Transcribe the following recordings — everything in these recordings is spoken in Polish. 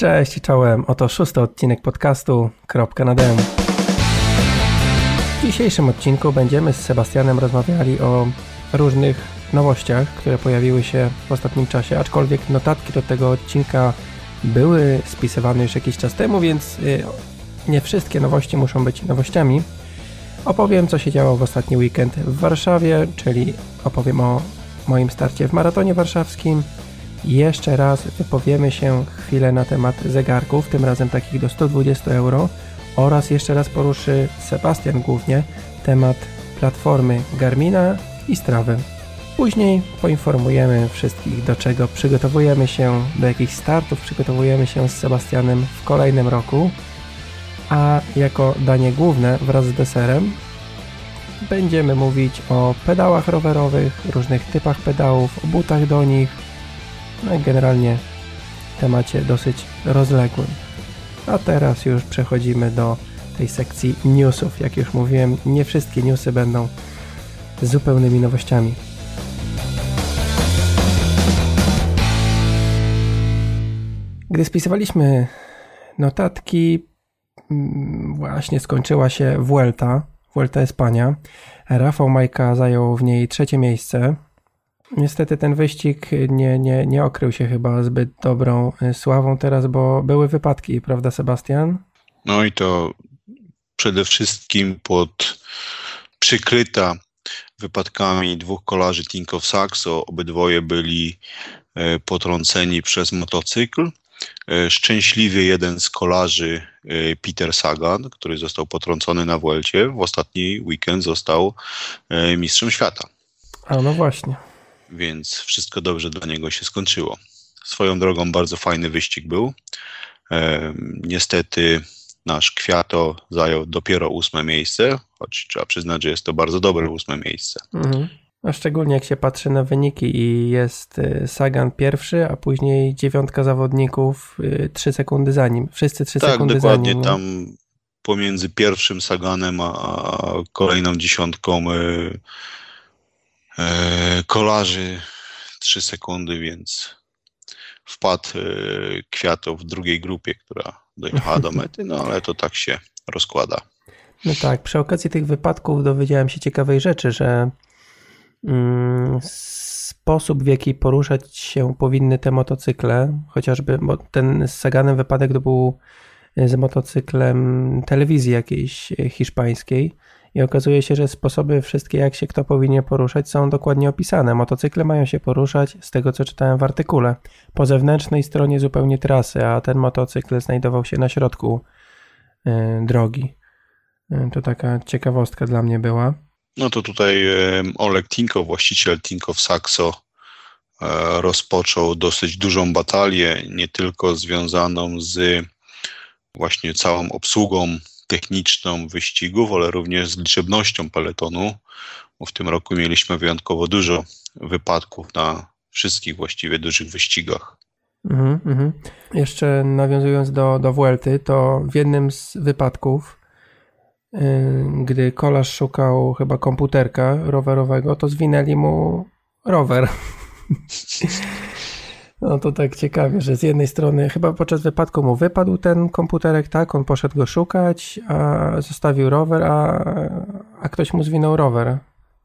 Cześć i czołem, oto szósty odcinek podcastu Kropka na demo. W dzisiejszym odcinku będziemy z Sebastianem rozmawiali o różnych nowościach, które pojawiły się w ostatnim czasie, aczkolwiek notatki do tego odcinka były spisywane już jakiś czas temu, więc y, nie wszystkie nowości muszą być nowościami. Opowiem, co się działo w ostatni weekend w Warszawie, czyli opowiem o moim starcie w maratonie warszawskim, jeszcze raz wypowiemy się chwilę na temat zegarków, tym razem takich do 120 euro oraz jeszcze raz poruszy Sebastian głównie temat platformy Garmina i Strawy. Później poinformujemy wszystkich do czego przygotowujemy się, do jakich startów przygotowujemy się z Sebastianem w kolejnym roku, a jako danie główne wraz z deserem będziemy mówić o pedałach rowerowych, różnych typach pedałów, o butach do nich, no i generalnie temacie dosyć rozległym. A teraz już przechodzimy do tej sekcji newsów. Jak już mówiłem, nie wszystkie newsy będą zupełnymi nowościami. Gdy spisywaliśmy notatki, mm, właśnie skończyła się Vuelta, Vuelta Espania. Rafał Majka zajął w niej trzecie miejsce. Niestety ten wyścig nie, nie, nie okrył się chyba zbyt dobrą y, sławą teraz, bo były wypadki, prawda Sebastian? No i to przede wszystkim pod przykryta wypadkami dwóch kolarzy Tinkoff Saxo. Obydwoje byli e, potrąceni przez motocykl. E, szczęśliwie jeden z kolarzy, Peter Sagan, który został potrącony na Vuelcie, w ostatni weekend został mistrzem świata. A no właśnie więc wszystko dobrze dla niego się skończyło. Swoją drogą bardzo fajny wyścig był. E, niestety nasz Kwiato zajął dopiero ósme miejsce, choć trzeba przyznać, że jest to bardzo dobre ósme miejsce. Mhm. A szczególnie jak się patrzy na wyniki i jest y, Sagan pierwszy, a później dziewiątka zawodników y, trzy sekundy za nim. Wszyscy trzy tak, sekundy za nim. Tak, dokładnie. Tam pomiędzy pierwszym Saganem a kolejną dziesiątką y, kolarzy 3 sekundy, więc wpadł e, Kwiatow w drugiej grupie, która dojechała do mety, no ale to tak się rozkłada. No tak, przy okazji tych wypadków dowiedziałem się ciekawej rzeczy, że mm, sposób w jaki poruszać się powinny te motocykle, chociażby, bo ten z Saganem wypadek to był z motocyklem telewizji jakiejś hiszpańskiej, i okazuje się, że sposoby wszystkie, jak się kto powinien poruszać, są dokładnie opisane. Motocykle mają się poruszać, z tego co czytałem w artykule, po zewnętrznej stronie zupełnie trasy, a ten motocykl znajdował się na środku yy, drogi. Yy, to taka ciekawostka dla mnie była. No to tutaj Oleg Tinkow, właściciel Tinkow Saxo, e, rozpoczął dosyć dużą batalię, nie tylko związaną z właśnie całą obsługą techniczną wyścigów, ale również z liczebnością peletonu, bo w tym roku mieliśmy wyjątkowo dużo wypadków na wszystkich właściwie dużych wyścigach. Mhm, mhm. Jeszcze nawiązując do, do Vuelty, to w jednym z wypadków, yy, gdy kolarz szukał chyba komputerka rowerowego, to zwinęli mu rower. No to tak ciekawie, że z jednej strony chyba podczas wypadku mu wypadł ten komputerek, tak, on poszedł go szukać, a zostawił rower, a, a ktoś mu zwinął rower.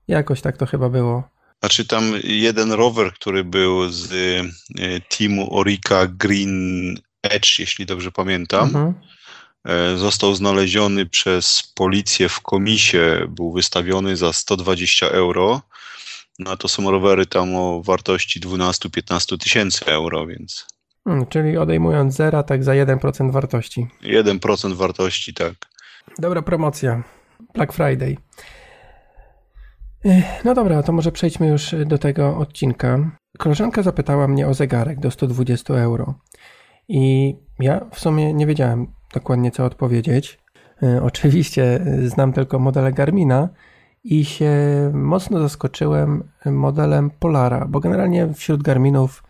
Jakoś tak to chyba było. Znaczy tam jeden rower, który był z y, teamu Orika Green Edge, jeśli dobrze pamiętam, mhm. E, został znaleziony przez policję w komisie, był wystawiony za 120 euro no to są rowery tam o wartości 12-15 tysięcy euro, więc. Hmm, czyli odejmując zera, tak za 1% wartości. 1% wartości, tak. Dobra promocja. Black Friday. No dobra, to może przejdźmy już do tego odcinka. Koleżanka zapytała mnie o zegarek do 120 euro. I ja w sumie nie wiedziałem dokładnie co odpowiedzieć. E, oczywiście znam tylko modele Garmina, i się mocno zaskoczyłem modelem Polara, bo generalnie wśród Garminów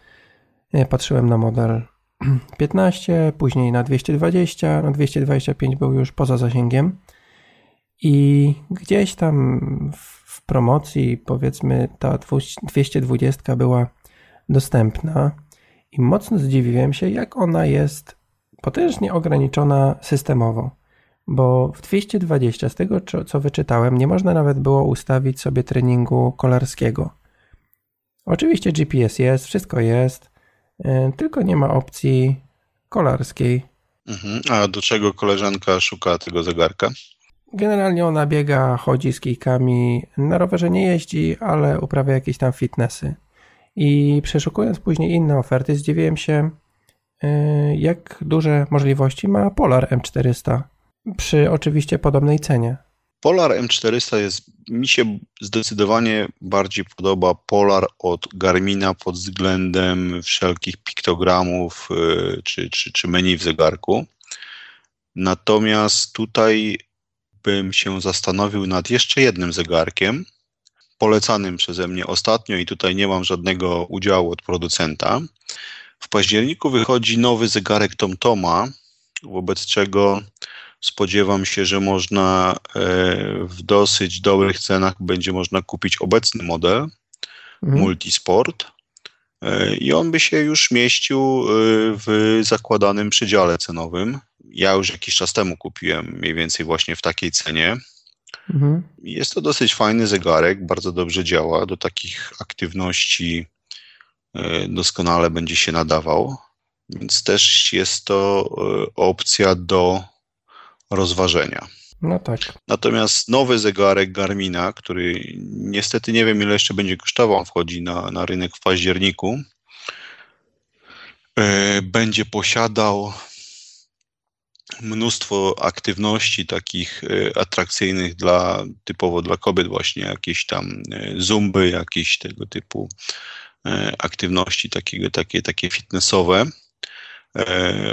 e, patrzyłem na model 15, później na 220, na 225 był już poza zasięgiem. I gdzieś tam w promocji powiedzmy ta 220 była dostępna. I mocno zdziwiłem się jak ona jest potężnie ograniczona systemowo, bo w 220 z tego, co wyczytałem, nie można nawet było ustawić sobie treningu kolarskiego. Oczywiście GPS jest, wszystko jest, e, tylko nie ma opcji kolarskiej. Mhm. A do czego koleżanka szuka tego zegarka? Generalnie ona biega, chodzi z kijkami, na rowerze nie jeździ, ale uprawia jakieś tam fitnessy. I przeszukując później inne oferty, zdziwiłem się, y, jak duże możliwości ma Polar M400 przy oczywiście podobnej cenie. Polar M400 jest, mi się zdecydowanie bardziej podoba Polar od Garmina pod względem wszelkich piktogramów y, czy, czy, czy menu w zegarku. Natomiast tutaj bym się zastanowił nad jeszcze jednym zegarkiem, polecanym przeze mnie ostatnio i tutaj nie mam żadnego udziału od producenta. W październiku wychodzi nowy zegarek TomToma, wobec czego spodziewam się, że można e, w dosyć dobrych cenach będzie można kupić obecny model mhm. Multisport e, i on by się już mieścił e, w zakładanym przedziale cenowym. Ja już jakiś czas temu kupiłem mniej więcej właśnie w takiej cenie. Mhm. Jest to dosyć fajny zegarek, bardzo dobrze działa. Do takich aktywności doskonale będzie się nadawał, więc też jest to opcja do rozważenia. No tak. Natomiast nowy zegarek Garmina, który niestety nie wiem ile jeszcze będzie kosztował, wchodzi na, na rynek w październiku, e, będzie posiadał mnóstwo aktywności takich e, atrakcyjnych dla, typowo dla kobiet właśnie, jakieś tam e, zumby, jakieś tego typu aktywności takiego, takie, takie fitnessowe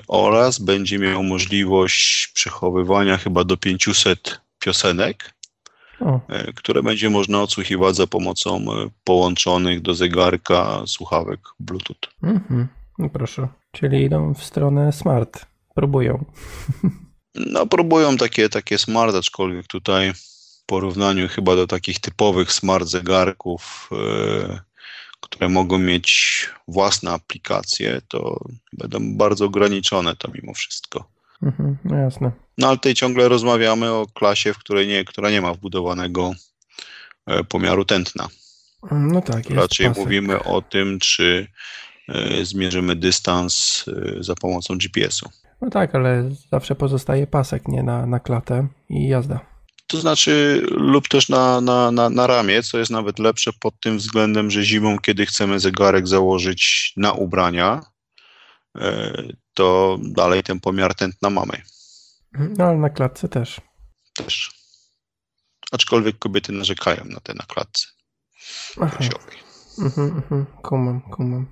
oraz będzie miał możliwość przechowywania chyba do 500 piosenek, o. które będzie można odsłuchiwać za pomocą połączonych do zegarka słuchawek Bluetooth. Mhm. No proszę, czyli idą w stronę smart. Próbują. No, próbują takie, takie smart, aczkolwiek tutaj w porównaniu chyba do takich typowych smart zegarków, yy, które mogą mieć własne aplikacje, to będą bardzo ograniczone to mimo wszystko. Mhm, no jasne. No ale tutaj ciągle rozmawiamy o klasie, w której nie, która nie ma wbudowanego e, pomiaru tętna. No tak. Raczej pasek. mówimy o tym, czy e, zmierzymy dystans za pomocą GPS-u. No tak, ale zawsze pozostaje pasek, nie na, na klatę i jazda. To znaczy, lub też na, na, na, na ramię, co jest nawet lepsze pod tym względem, że zimą, kiedy chcemy zegarek założyć na ubrania, e, to dalej ten pomiar tętna mamy. No ale na klatce też. Też. Aczkolwiek kobiety narzekają na te na klatce. Mhm, mhm, kumam, kumam.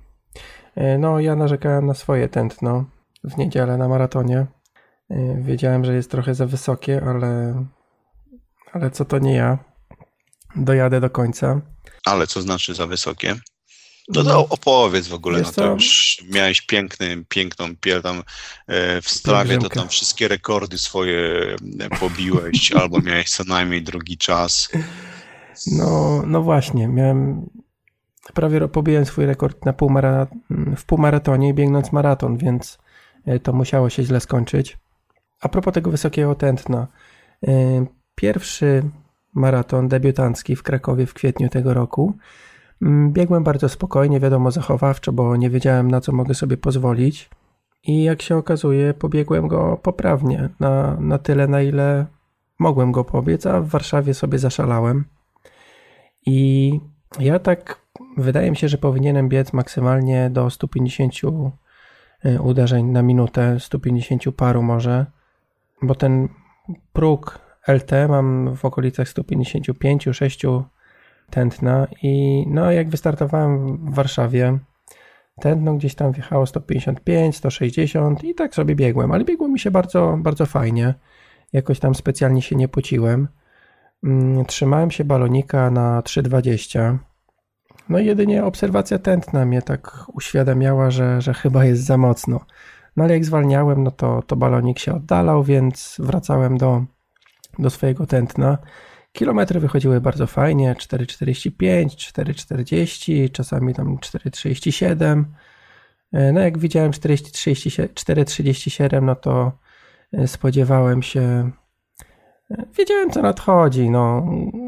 E, no, ja narzekałem na swoje tętno w niedzielę na maratonie. Y, wiedziałem, że jest trochę za wysokie, ale, ale co to nie ja. Dojadę do końca. Ale co znaczy za wysokie? No to opowiedz w ogóle, no to już miałeś piękny, piękną tam e, w strawie, to tam wszystkie rekordy swoje e, pobiłeś, albo miałeś co najmniej drugi czas. No, no właśnie, miałem prawie pobiłem swój rekord na półmara, w półmaratonie biegnąc maraton, więc E, to musiało się źle skończyć. A propos tego wysokiego tętna. Pierwszy maraton debiutancki w Krakowie w kwietniu tego roku. Mm, biegłem bardzo spokojnie, wiadomo, zachowawczo, bo nie wiedziałem na co mogę sobie pozwolić. I jak się okazuje, pobiegłem go poprawnie, na, na tyle, na ile mogłem go pobiec, a w Warszawie sobie zaszalałem. I ja tak, wydaje mi się, że powinienem biec maksymalnie do 150 Y, uderzeń na minutę, 150 paru może, bo ten próg LT mam w okolicach 155-6 tętna i no jak wystartowałem w Warszawie, tętno gdzieś tam wjechało 155, 160 i tak sobie biegłem, ale biegło mi się bardzo, bardzo fajnie. Jakoś tam specjalnie się nie pociłem. Mm, trzymałem się balonika na 3,20 no i jedynie obserwacja tętna mnie tak uświadamiała, że, że chyba jest za mocno. No ale jak zwalniałem, no to, to balonik się oddalał, więc wracałem do, do swojego tętna. Kilometry wychodziły bardzo fajnie, 4,45, 4,40, czasami tam 4,37. No jak widziałem 4,37, no to spodziewałem się, wiedziałem co nadchodzi, no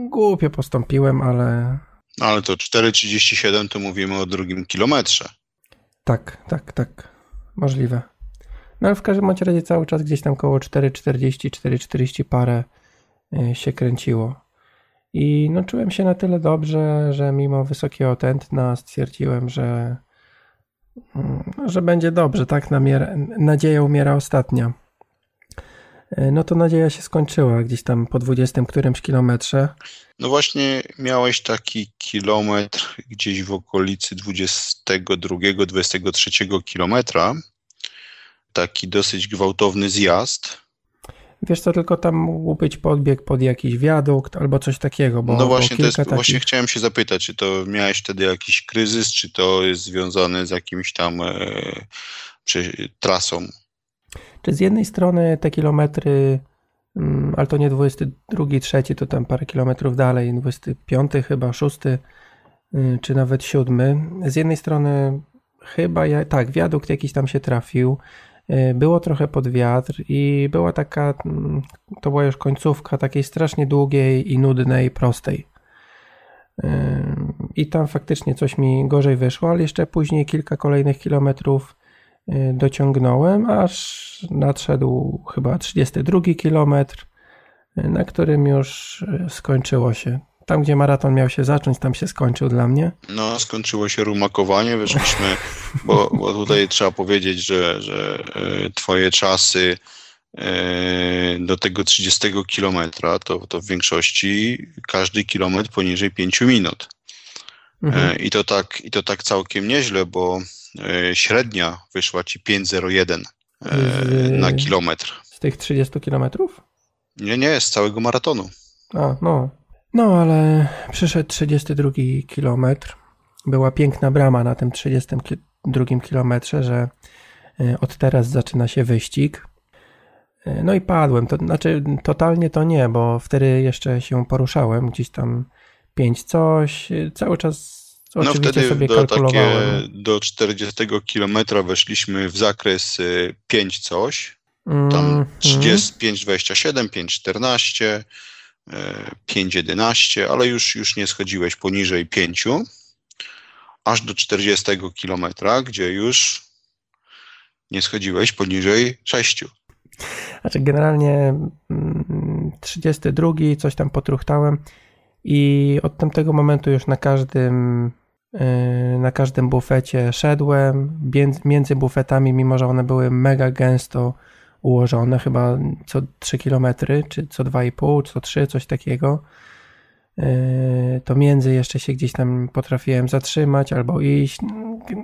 głupio postąpiłem, ale... No ale to 4,37 to mówimy o drugim kilometrze. Tak, tak, tak, możliwe. No ale w każdym razie cały czas gdzieś tam koło 4,40, 4,40 parę się kręciło. I no, czułem się na tyle dobrze, że mimo wysokiego tętna stwierdziłem, że, mm, że będzie dobrze, tak? nadzieja umiera ostatnia. E, no to nadzieja się skończyła gdzieś tam po 20 którymś kilometrze. No właśnie miałeś taki kilometr gdzieś w okolicy 22-23 kilometra, taki dosyć gwałtowny zjazd Wiesz co, tylko tam mógł być podbieg pod jakiś wiadukt albo coś takiego. Bo, no właśnie, to jest, takich... właśnie chciałem się zapytać, czy to miałeś wtedy jakiś kryzys, czy to jest związane z jakimś tam e, przy, trasą? Czy z jednej strony te kilometry, mm, ale to nie 22, 3, to tam parę kilometrów dalej, 25 chyba, 6, y, czy nawet 7. Z jednej strony chyba, ja, tak, wiadukt jakiś tam się trafił, było trochę pod wiatr i była taka, mm, to była już końcówka takiej strasznie długiej i nudnej, prostej. E, I tam faktycznie coś mi gorzej wyszło, ale jeszcze później kilka kolejnych kilometrów e, dociągnąłem, aż nadszedł chyba 32 kilometr, na którym już skończyło się tam, gdzie maraton miał się zacząć, tam się skończył dla mnie. No, skończyło się rumakowanie, wyszliśmy, bo, bo tutaj trzeba powiedzieć, że, że e, twoje czasy e, do tego 30 kilometra, to, to w większości każdy kilometr poniżej 5 minut. E, mhm. I, to tak, I to tak całkiem nieźle, bo średnia wyszła ci 5,01 na kilometr. Z tych 30 kilometrów? Nie, nie, z całego maratonu. A, no, no, ale przyszedł 32 kilometr. Była piękna brama na tym 32 kilometrze, że e, od teraz zaczyna się wyścig. E, no i padłem. To znaczy, totalnie to nie, bo wtedy jeszcze się poruszałem, gdzieś tam 5 coś, e, cały czas no wtedy sobie do, takie, do 40 kilometra weszliśmy w zakres 5 coś. Tam 35, 27, 5, 14. 5,11, ale już, już nie schodziłeś poniżej 5, aż do 40 km, gdzie już nie schodziłeś poniżej 6. Znaczy generalnie 32 mm, coś tam potruchtałem i od tamtego momentu już na każdym y, na każdym bufecie szedłem, między bufetami, mimo że one były mega gęsto ułożone, chyba co 3 km, czy co 2,5, co 3, coś takiego. E, to między jeszcze się gdzieś tam potrafiłem zatrzymać albo iść.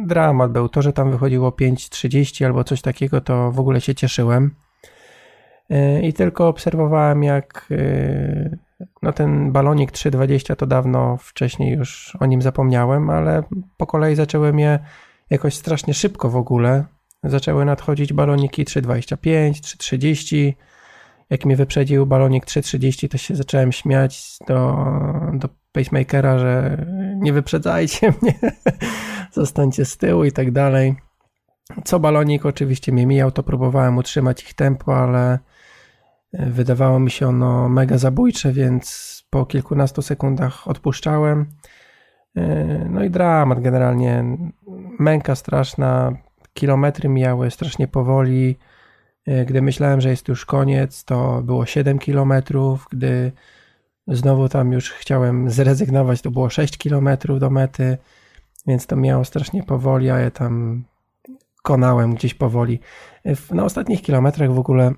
Dramat był. To, że tam wychodziło 5,30 albo coś takiego, to w ogóle się cieszyłem. E, I tylko obserwowałem, jak e, no ten balonik 3,20 to dawno wcześniej już o nim zapomniałem, ale po kolei zacząłem je jakoś strasznie szybko w ogóle zaczęły nadchodzić baloniki 3,25, 3,30. Jak mnie wyprzedził balonik 3,30, to się zacząłem śmiać do, do pacemakera, że nie wyprzedzajcie mnie, zostańcie z tyłu i tak dalej. Co balonik oczywiście mnie mijał, to próbowałem utrzymać ich tempo, ale wydawało mi się ono mega zabójcze, więc po kilkunastu sekundach odpuszczałem. No i dramat generalnie, męka straszna, kilometry mijały strasznie powoli. E, gdy myślałem, że jest już koniec, to było 7 kilometrów. Gdy znowu tam już chciałem zrezygnować, to było 6 kilometrów do mety, więc to miało strasznie powoli, a ja tam konałem gdzieś powoli. E, na ostatnich kilometrach w ogóle,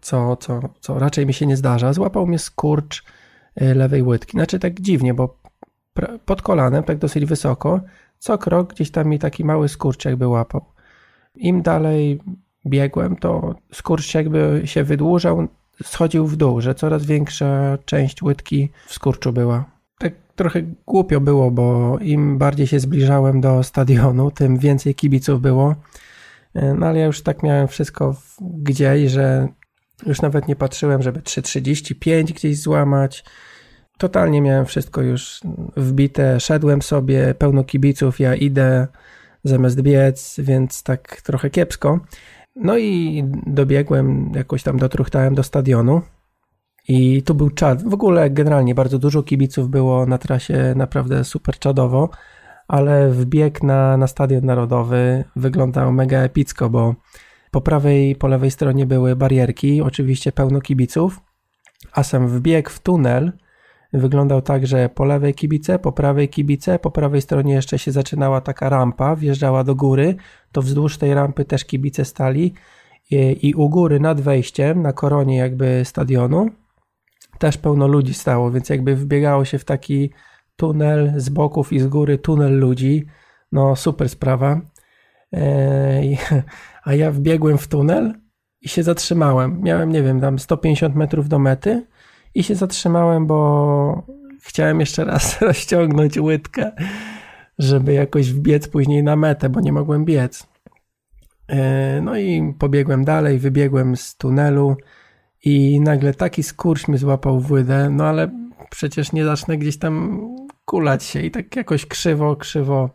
co, co, co raczej mi się nie zdarza, złapał mnie skurcz e, lewej łydki. Znaczy tak dziwnie, bo pod kolanem, tak dosyć wysoko, co krok gdzieś tam mi taki mały skurcz jakby łapał. Im dalej biegłem, to skurcz jakby się wydłużał, schodził w dół, że coraz większa część łydki w skurczu była. Tak trochę głupio było, bo im bardziej się zbliżałem do stadionu, tym więcej kibiców było. No ale ja już tak miałem wszystko gdzieś, że już nawet nie patrzyłem, żeby 3.35 gdzieś złamać. Totalnie miałem wszystko już wbite. Szedłem sobie, pełno kibiców, ja idę zamiast biec, więc tak trochę kiepsko. No i dobiegłem, jakoś tam dotruchtałem do stadionu i tu był czad. W ogóle generalnie bardzo dużo kibiców było na trasie, naprawdę super czadowo, ale wbieg na, na stadion narodowy wyglądał mega epicko, bo po prawej i po lewej stronie były barierki, oczywiście pełno kibiców, a sam wbieg w tunel wyglądał tak, że po lewej kibice, po prawej kibice, po prawej stronie jeszcze się zaczynała taka rampa, wjeżdżała do góry, to wzdłuż tej rampy też kibice stali i, i u góry nad wejściem, na koronie jakby stadionu, też pełno ludzi stało, więc jakby wbiegało się w taki tunel z boków i z góry, tunel ludzi. No super sprawa. Eee, a ja wbiegłem w tunel i się zatrzymałem. Miałem, nie wiem, tam 150 metrów do mety i się zatrzymałem, bo chciałem jeszcze raz rozciągnąć łydkę, żeby jakoś wbiec później na metę, bo nie mogłem biec. Eee, no i pobiegłem dalej, wybiegłem z tunelu i nagle taki skurcz mi złapał w łydę, no ale przecież nie zacznę gdzieś tam kulać się i tak jakoś krzywo, krzywo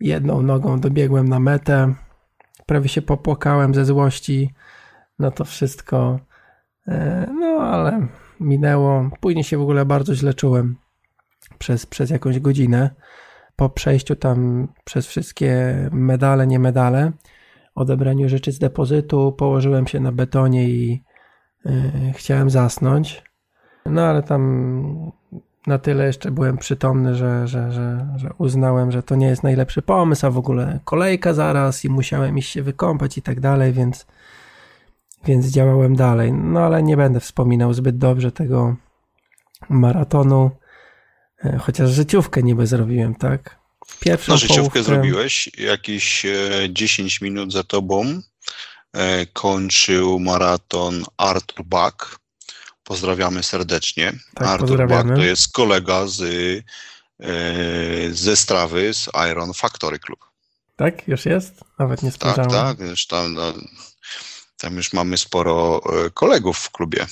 jedną nogą dobiegłem na metę. Prawie się popłakałem ze złości na to wszystko. E, no ale minęło. Później się w ogóle bardzo źle czułem przez, przez jakąś godzinę. Po przejściu tam przez wszystkie medale, nie medale, odebraniu rzeczy z depozytu, położyłem się na betonie i yy, chciałem zasnąć. No ale tam na tyle jeszcze byłem przytomny, że, że, że, że uznałem, że to nie jest najlepszy pomysł, a w ogóle kolejka zaraz i musiałem iść się wykąpać i tak dalej, więc, więc działałem dalej. No ale nie będę wspominał zbyt dobrze tego maratonu, e, chociaż życiówkę niby zrobiłem, tak? Pierwszą no, życiówkę połówkę... zrobiłeś, jakieś 10 e, minut za tobą e, kończył maraton Arthur Bach Pozdrawiamy serdecznie. Tak, Artur Bach to jest kolega z, ze Strawy, z Iron Factory Club. Tak? Już jest? Nawet nie spojrzałem. Tak, tak. Już tam, no, tam już mamy sporo e, kolegów w klubie.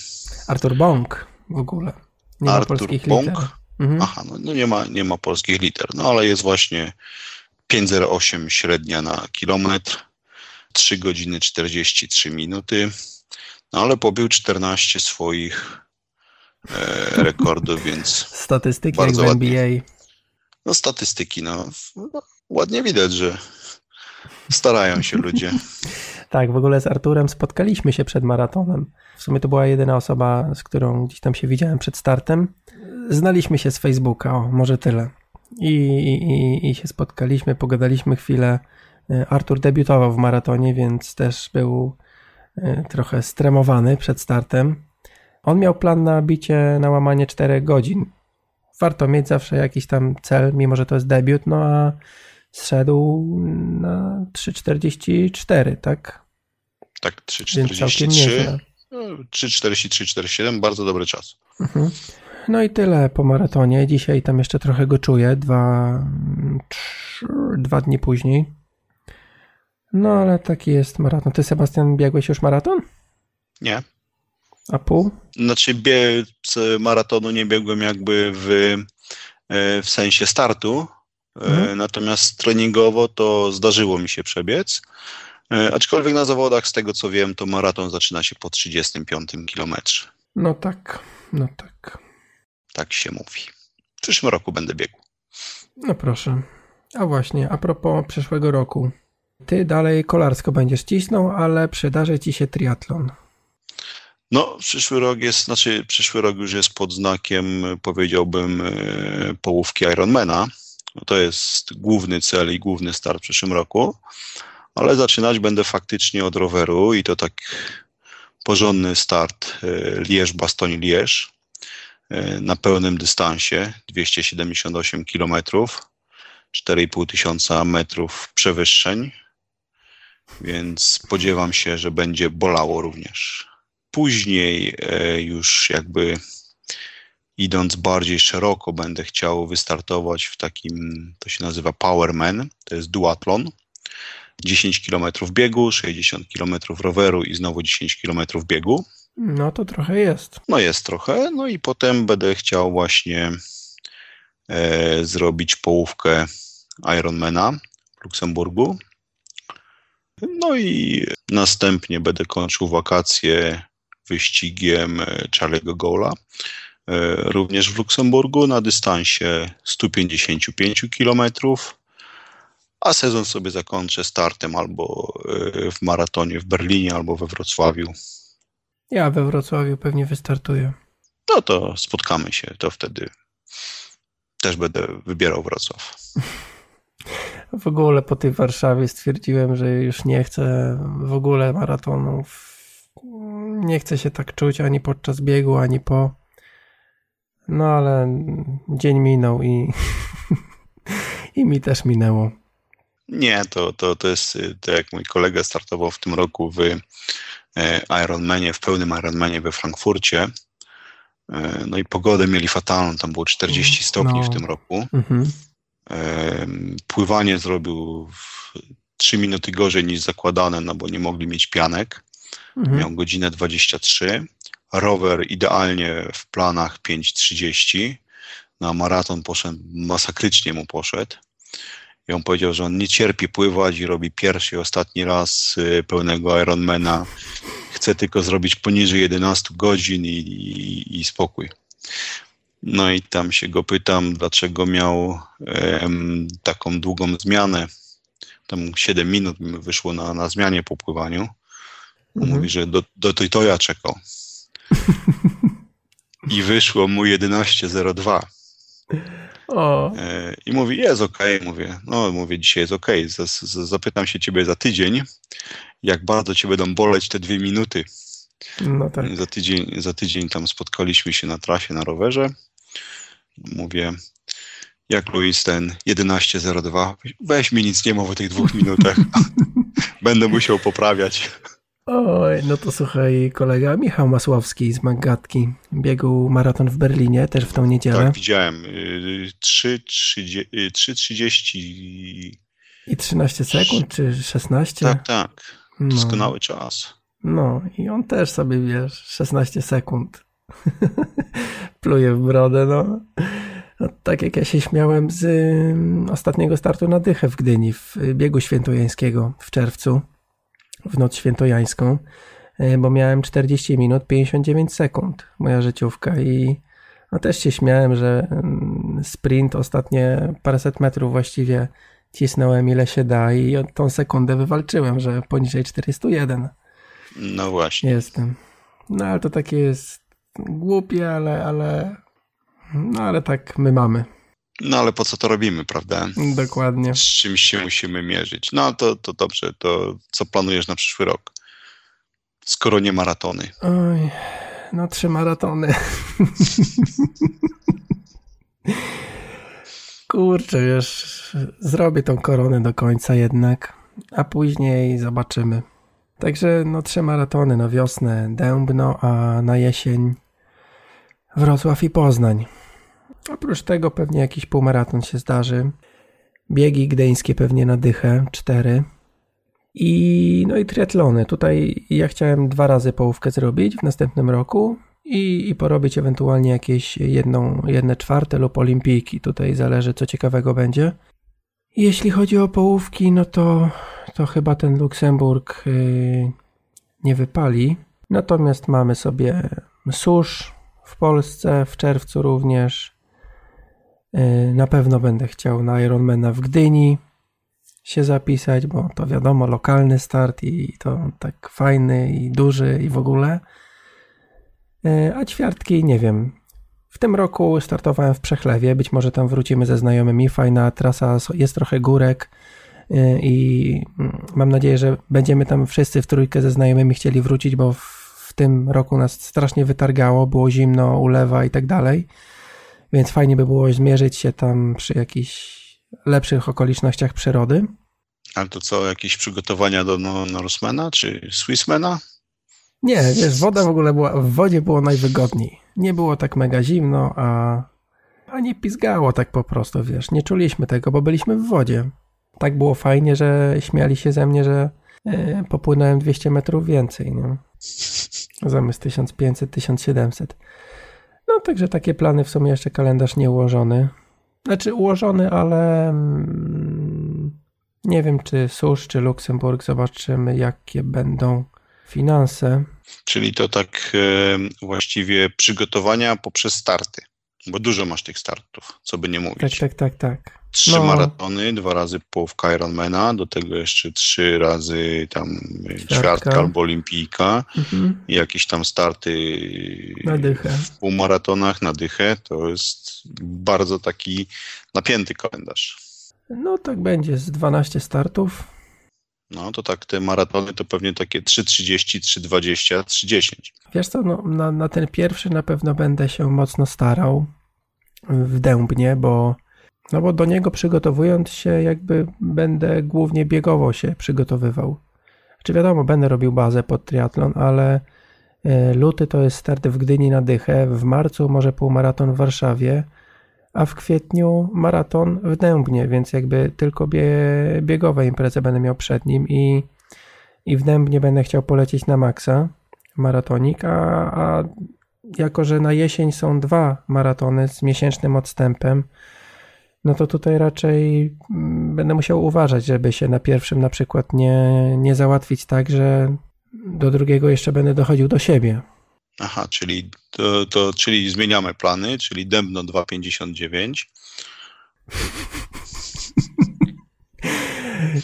Artur Bąk w ogóle. Nie Artur ma polskich Bąk. liter. Mhm. Aha, no, no, nie, ma, nie ma polskich liter, no ale jest właśnie 5,08 średnia na kilometr, 3 godziny 43 minuty. No ale pobił 14 swoich e, rekordów, więc. Statystyki bardzo jak w NBA. No statystyki, no. Ładnie widać, że starają się ludzie. tak, w ogóle z Arturem spotkaliśmy się przed maratonem. W sumie to była jedyna osoba, z którą gdzieś tam się widziałem przed startem. Znaliśmy się z Facebooka, o, może tyle. I, i, I się spotkaliśmy, pogadaliśmy chwilę. E, Artur debiutował w maratonie, więc też był Y, trochę stremowany przed startem. On miał plan na bicie na łamanie 4 godzin. Warto mieć zawsze jakiś tam cel, mimo że to jest debiut, no a zszedł na 3,44, tak? Tak, 3,43. 3,43, 47, bardzo dobry czas. Mhm. No i tyle po maratonie. Dzisiaj tam jeszcze trochę go czuję, dwa, trzy, dwa dni później. No ale taki jest maraton. Ty, Sebastian, biegłeś już maraton? Nie. A pół? Znaczy, bieg maratonu nie biegłem jakby w, e, w sensie startu, e, mhm. natomiast treningowo to zdarzyło mi się przebiec. E, aczkolwiek na zawodach, z tego co wiem, to maraton zaczyna się po 35 kilometrze. No tak, no tak. Tak się mówi. W przyszłym roku będę biegł. No proszę. A właśnie, a propos przyszłego roku. Ty dalej kolarsko będziesz cisnął, ale przydarzy ci się triatlon. No, przyszły rok jest, znaczy przyszły rok już jest pod znakiem, powiedziałbym, e, połówki Ironmana. To jest główny cel i główny start w przyszłym roku, ale zaczynać będę faktycznie od roweru i to tak porządny start e, Lierz-Bastoń-Lierz e, na pełnym dystansie 278 km, 4,5 tysiąca metrów przewyższeń więc spodziewam się, że będzie bolało również. Później e, już jakby idąc bardziej szeroko, będę chciał wystartować w takim, to się nazywa Powerman, to jest duatlon. 10 km biegu, 60 km roweru i znowu 10 km biegu. No to trochę jest. No jest trochę, no i potem będę chciał właśnie e, zrobić połówkę Ironmana Luksemburgu. No i następnie będę kończył wakacje wyścigiem Charlie'ego Gola, również w Luksemburgu na dystansie 155 km, a sezon sobie zakończę startem albo w maratonie w Berlinie, albo we Wrocławiu. Ja we Wrocławiu pewnie wystartuję. No to spotkamy się, to wtedy też będę wybierał Wrocław. W ogóle po tej Warszawie stwierdziłem, że już nie chcę w ogóle maratonów. Nie chcę się tak czuć ani podczas biegu, ani po. No ale dzień minął i, i mi też minęło. Nie, to, to, to jest to jak mój kolega startował w tym roku w e, Ironmanie, w pełnym Ironmanie we Frankfurcie. E, no i pogodę mieli fatalną, tam było 40 stopni no. w tym roku. Mhm. Pływanie zrobił 3 minuty gorzej niż zakładane, no bo nie mogli mieć pianek. Mhm. Miał godzinę 23. Rower idealnie w planach 5.30. Na maraton poszedł, masakrycznie mu poszedł. I on powiedział, że on nie cierpi pływać i robi pierwszy i ostatni raz y, pełnego Ironmana. Chce tylko zrobić poniżej 11 godzin i, i, i spokój. No i tam się go pytam, dlaczego miał um, taką długą zmianę. Tam 7 minut mi wyszło na, na zmianie po pływaniu. Mhm. Mówi, że do, do Toytoja czekał. I wyszło mu 11.02. O. E, I mówi, jest okej, okay. mówię, no mówię, dzisiaj jest okej, okay. zapytam się ciebie za tydzień, jak bardzo cię będą boleć te dwie minuty. No tak. Za tydzień, za tydzień tam spotkaliśmy się na trasie, na rowerze. Mówię, jak Luis ten 11.02, weź mi nic nie mów o tych dwóch minutach. Będę musiał poprawiać. Oj, no to słuchaj, kolega Michał Masłowski z Magatki biegł maraton w Berlinie też w tą niedzielę. Tak, widziałem. 3.30 y, i 13 sekund, czy 16? Tak, tak. No. Doskonały no. czas. No i on też sobie, wiesz, 16 sekund pluje w brodę, no. no. Tak jak ja się śmiałem z mm, ostatniego startu na dychę w Gdyni, w biegu świętojańskiego w czerwcu w noc świętojańską, e, bo miałem 40 minut 59 sekund, moja życiówka i no też się śmiałem, że mm, sprint ostatnie paręset metrów właściwie cisnąłem ile się da i tą sekundę wywalczyłem, że poniżej 401. No właśnie. Jestem. No ale to takie jest głupie, ale, ale, no ale tak my mamy. No ale po co to robimy, prawda? Dokładnie. Z czymś się musimy mierzyć. No to, to dobrze, to co planujesz na przyszły rok? Skoro nie maratony. Oj, no trzy maratony. Kurczę, wiesz, zrobię tą koronę do końca jednak, a później zobaczymy. Także no trzy maratony na wiosnę Dębno, a na jesień Wrocław i Poznań. Oprócz tego pewnie jakiś półmaraton się zdarzy. Biegi gdyńskie pewnie na dychę, cztery. I, no i triatlony. Tutaj ja chciałem dwa razy połówkę zrobić w następnym roku i, i porobić ewentualnie jakieś jedną, jedne czwarte lub olimpijki. Tutaj zależy, co ciekawego będzie. Jeśli chodzi o połówki, no to, to chyba ten Luksemburg yy, nie wypali. Natomiast mamy sobie susz w Polsce w czerwcu również. Y, na pewno będę chciał na Ironmana w Gdyni się zapisać, bo to wiadomo, lokalny start i to tak fajny i duży i w ogóle. Y, a ćwiartki nie wiem. W tym roku startowałem w Przechlewie, być może tam wrócimy ze znajomymi. Fajna trasa, jest trochę górek y, i mm, mam nadzieję, że będziemy tam wszyscy w trójkę ze znajomymi chcieli wrócić, bo w tym roku nas strasznie wytargało, było zimno, ulewa i tak dalej. Więc fajnie by było zmierzyć się tam przy jakichś lepszych okolicznościach przyrody. Ale to co, jakieś przygotowania do no, Norsemana czy Swissmana? Nie, wiesz, woda w ogóle była, w wodzie było najwygodniej. Nie było tak mega zimno, a, a nie pizgało tak po prostu, wiesz. Nie czuliśmy tego, bo byliśmy w wodzie. Tak było fajnie, że śmiali się ze mnie, że e, popłynąłem 200 metrów więcej, nie? Zamiast 1500, 1700. No także takie plany w sumie jeszcze kalendarz nie ułożony. Znaczy ułożony, ale mm, Nie wiem, czy Susz, czy Luksemburg. Zobaczymy, jakie będą finanse. Czyli to tak e, właściwie przygotowania poprzez starty, bo dużo masz tych startów, co by nie mówić. Tak, tak, tak, tak. Trzy No. maratony, dwa razy połówka Ironmana, do tego jeszcze trzy razy tam Ćwiartka. ćwiartka albo olimpijka, Mhm. i jakieś tam starty Na dychę. w półmaratonach na dychę. To jest bardzo taki napięty kalendarz. No tak będzie, z 12 startów. No to tak te maratony to pewnie takie 3,30, 3,20, 3,10. Wiesz co, no, na, na ten pierwszy na pewno będę się mocno starał w Dębnie, bo, no bo do niego przygotowując się jakby będę głównie biegowo się przygotowywał. Czy wiadomo, będę robił bazę pod triatlon, ale e, luty to jest start w Gdyni na dychę, w marcu może półmaraton w Warszawie, a w kwietniu maraton w Dębnie, więc jakby tylko bie, biegowe imprezy będę miał przed nim i, i w Dębnie będę chciał polecieć na maksa maratonik, a, a jako, że na jesień są dwa maratony z miesięcznym odstępem, no to tutaj raczej mm, będę musiał uważać, żeby się na pierwszym na przykład nie, nie załatwić tak, że do drugiego jeszcze będę dochodził do siebie. Aha, czyli, to, to, czyli zmieniamy plany, czyli Dębno 2,59.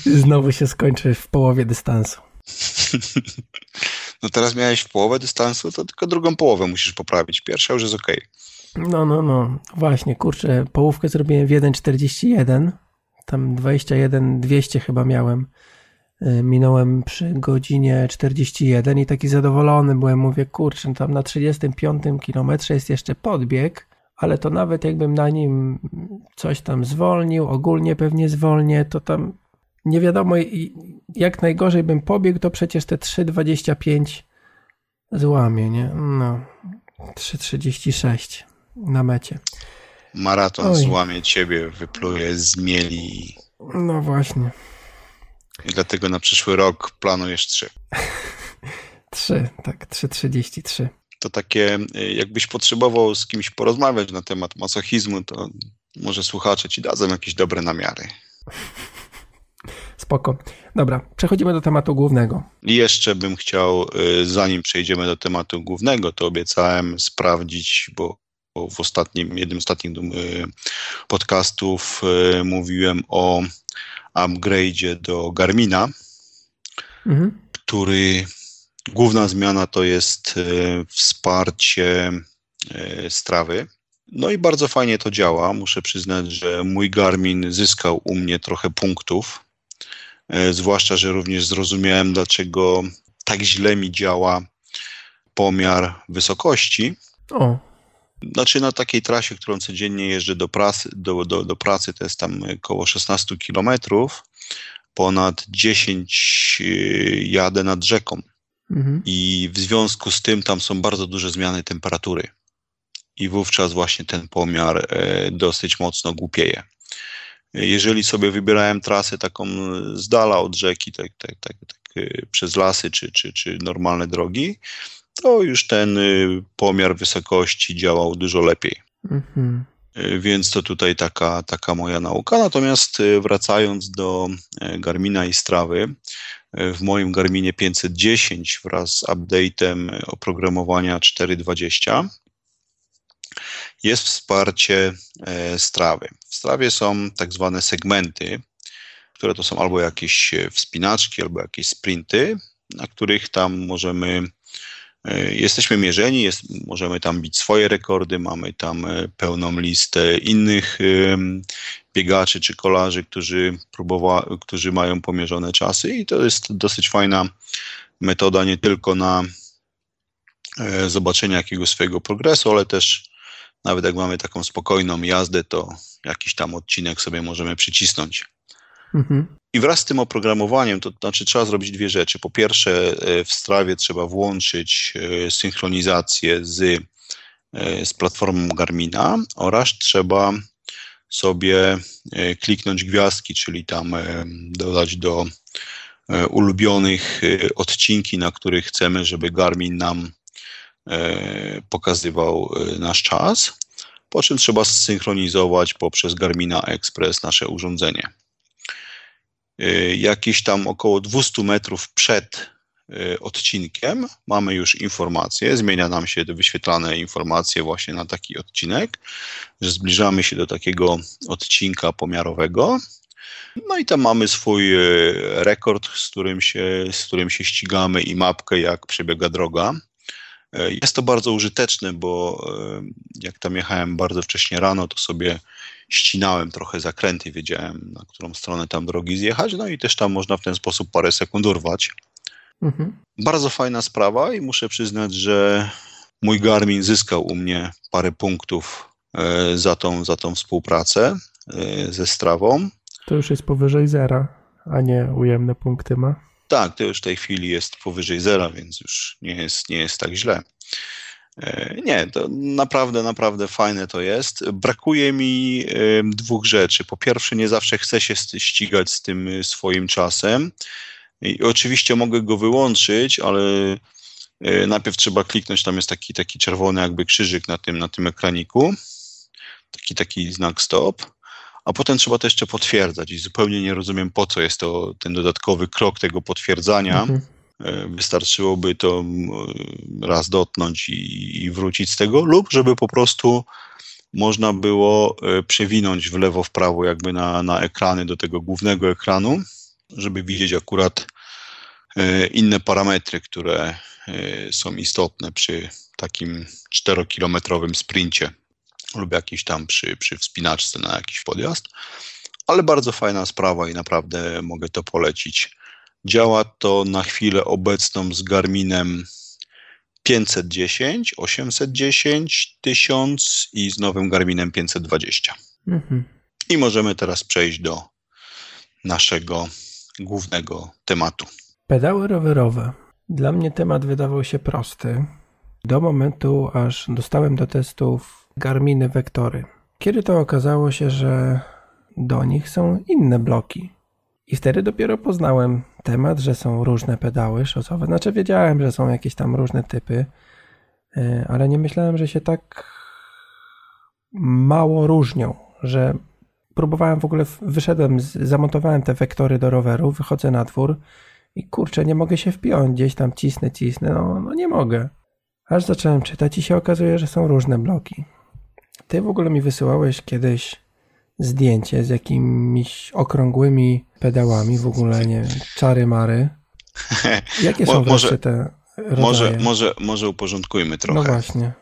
Znowu się skończy w połowie dystansu. No teraz miałeś w połowę dystansu, to tylko drugą połowę musisz poprawić. Pierwsza już jest ok. No, no, no. Właśnie, kurczę, połówkę zrobiłem w 1,41. Tam 21 200 chyba miałem. Y, Minąłem przy godzinie 41 i taki zadowolony byłem. Mówię, kurczę, no tam na 35 kilometrze jest jeszcze podbieg, ale to nawet jakbym na nim coś tam zwolnił, ogólnie pewnie zwolnię, to tam nie wiadomo jak najgorzej bym pobiegł, to przecież te 3,25 złamie, nie? No, 3,36 na mecie. Maraton Oj. złamie ciebie, wypluje z mieli No właśnie. i dlatego na przyszły rok planujesz trzy. 3, tak, 3,33. To takie, y, jakbyś potrzebował z kimś porozmawiać na temat masochizmu, to może słuchacze ci dadzą jakieś dobre namiary. Spoko. Dobra, przechodzimy do tematu głównego. I jeszcze bym chciał, y, zanim przejdziemy do tematu głównego, to obiecałem sprawdzić, bo w ostatnim, jednym z ostatnich y, podcastów y, mówiłem o upgrade'zie do Garmina, Mhm. który główna zmiana to jest e, wsparcie strawy. No i bardzo fajnie to działa. Muszę przyznać, że mój Garmin zyskał u mnie trochę punktów. Zwłaszcza, że również zrozumiałem, dlaczego tak źle mi działa pomiar wysokości. O, Znaczy na takiej trasie, którą codziennie jeżdżę do pracy, do, do, do pracy, to jest tam około 16 kilometrów, ponad 10 y, jadę nad rzeką mhm. i w związku z tym tam są bardzo duże zmiany temperatury. I wówczas właśnie ten pomiar e, dosyć mocno głupieje. Jeżeli sobie wybierałem trasę taką z dala od rzeki, tak, tak, tak, tak e, przez lasy czy, czy, czy normalne drogi, to już ten y, pomiar wysokości działał dużo lepiej. Mhm. Y, Więc to tutaj taka, taka moja nauka. Natomiast y, wracając do Garmina i strawy, w moim Garminie 510 wraz z update'em oprogramowania 4.20 jest wsparcie e, strawy. W strawie są tak zwane segmenty, które to są albo jakieś e, wspinaczki, albo jakieś sprinty, na których tam możemy Jesteśmy mierzeni, jest, możemy tam bić swoje rekordy, mamy tam e, pełną listę innych em, biegaczy czy kolarzy, którzy, próbowa, którzy mają pomierzone czasy i to jest dosyć fajna metoda nie tylko na e, zobaczenie jakiegoś swojego progresu, ale też nawet jak mamy taką spokojną jazdę, to jakiś tam odcinek sobie możemy przycisnąć. Mhm. I wraz z tym oprogramowaniem, to znaczy trzeba zrobić dwie rzeczy. Po pierwsze, e, w strawie trzeba włączyć e, synchronizację z, e, z platformą Garmina oraz trzeba sobie kliknąć gwiazdki, czyli tam dodać do ulubionych odcinki, na których chcemy, żeby Garmin nam pokazywał nasz czas. Po czym trzeba zsynchronizować poprzez Garmina Express nasze urządzenie. Jakieś tam około 200 metrów przed odcinkiem mamy już informacje, zmienia nam się te wyświetlane informacje właśnie na taki odcinek, że zbliżamy się do takiego odcinka pomiarowego. No i tam mamy swój rekord, z którym się, z którym się ścigamy i mapkę, jak przebiega droga. Jest to bardzo użyteczne, bo jak tam jechałem bardzo wcześnie rano, to sobie ścinałem trochę zakręty, wiedziałem na którą stronę tam drogi zjechać, no i też tam można w ten sposób parę sekund urwać. Mhm. Bardzo fajna sprawa i muszę przyznać, że mój Garmin zyskał u mnie parę punktów e, za tą, za tą współpracę ze Strawą. To już jest powyżej zera, a nie ujemne punkty ma. Tak, to już w tej chwili jest powyżej zera, więc już nie jest, nie jest tak źle. E, nie, to naprawdę, naprawdę fajne to jest. Brakuje mi dwóch rzeczy. Po pierwsze, nie zawsze chcę się ścigać z tym y, swoim czasem. I oczywiście mogę go wyłączyć, ale y, najpierw trzeba kliknąć, tam jest taki, taki czerwony jakby krzyżyk na tym, na tym ekraniku. Taki, taki znak stop a potem trzeba to jeszcze potwierdzać i zupełnie nie rozumiem, po co jest to ten dodatkowy krok tego potwierdzania. Mhm. E, wystarczyłoby to raz dotknąć i, i wrócić z tego, lub żeby po prostu można było e, przewinąć w lewo, w prawo, jakby na, na ekrany do tego głównego ekranu, żeby widzieć akurat e, inne parametry, które są istotne przy takim 4-kilometrowym sprincie lub jakiś tam przy, przy wspinaczce na jakiś podjazd. Ale bardzo fajna sprawa i naprawdę mogę to polecić. Działa to na chwilę obecną z Garminem 510, 810, 1000 i z nowym Garminem 520. Mhm. I możemy teraz przejść do naszego głównego tematu. Pedały rowerowe. Dla mnie temat wydawał się prosty. Do momentu, aż dostałem do testów Garminy Vektory. Kiedy to okazało się, że do nich są inne bloki. I wtedy dopiero poznałem temat, że są różne pedały szosowe. Znaczy wiedziałem, że są jakieś tam różne typy, e, ale nie myślałem, że się tak mało różnią, że próbowałem w ogóle, wyszedłem, zamontowałem te wektory do roweru, wychodzę na dwór i kurczę, nie mogę się wpiąć, gdzieś tam cisnę, cisnę, no, no nie mogę. Aż zacząłem czytać i się okazuje, że są różne bloki. Ty w ogóle mi wysyłałeś kiedyś zdjęcie z jakimiś okrągłymi pedałami, w ogóle nie czary mary. Jakie są może, te rodzaje? Może, może, może uporządkujmy trochę. No właśnie.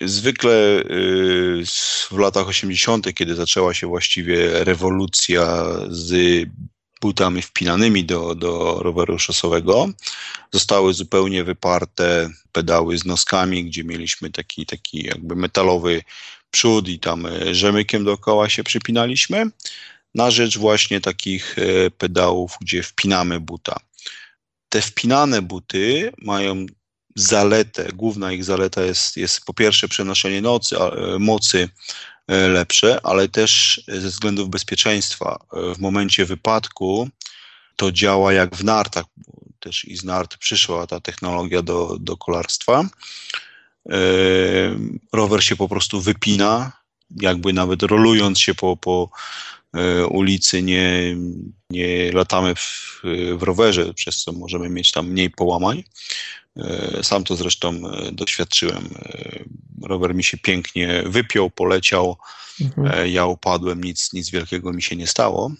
Zwykle y, w latach 80., kiedy zaczęła się właściwie rewolucja z butami wpinanymi do, do roweru szosowego, zostały zupełnie wyparte pedały z noskami, gdzie mieliśmy taki, taki jakby metalowy przód i tam e, rzemykiem dookoła się przypinaliśmy, na rzecz właśnie takich e, pedałów, gdzie wpinamy buta. Te wpinane buty mają zaletę, główna ich zaleta jest, jest po pierwsze przenoszenie nocy, e, mocy lepsze, ale też ze względów bezpieczeństwa. W momencie wypadku to działa jak w nartach, też i z nart przyszła ta technologia do, do kolarstwa. Rower się po prostu wypina, jakby nawet rolując się po, po e, ulicy, nie, nie latamy w, w rowerze, przez co możemy mieć tam mniej połamań. E, sam to zresztą e, doświadczyłem. Rower mi się pięknie wypiął, poleciał. Mhm. Ja upadłem, nic, nic wielkiego mi się nie stało.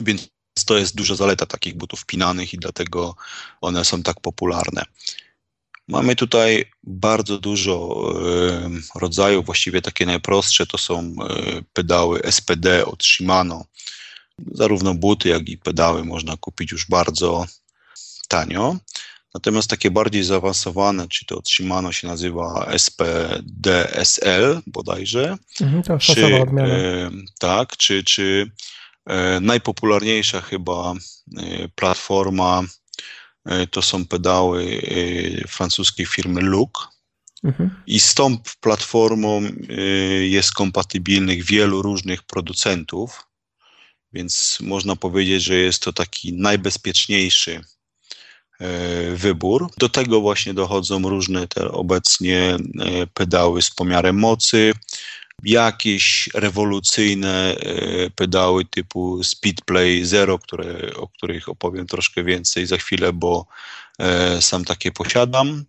Więc to jest duża zaleta takich butów pinanych i dlatego one są tak popularne. Mamy tutaj bardzo dużo rodzajów, właściwie takie najprostsze to są e, pedały SPD od Shimano. Zarówno buty, jak i pedały można kupić już bardzo tanio. Natomiast takie bardziej zaawansowane, czy to od Shimano się nazywa SPDSL bodajże. Mhm, to czy, odmiana. tak, czy, czy e, najpopularniejsza chyba e, platforma E, to są pedały e, francuskiej firmy Look. Mhm. I z tą platformą e, jest kompatybilnych wielu różnych producentów, więc można powiedzieć, że jest to taki najbezpieczniejszy wybór. Do tego właśnie dochodzą różne te obecnie pedały z pomiarem mocy, jakieś rewolucyjne pedały typu Speedplay Zero, które, o których opowiem troszkę więcej za chwilę, bo sam takie posiadam.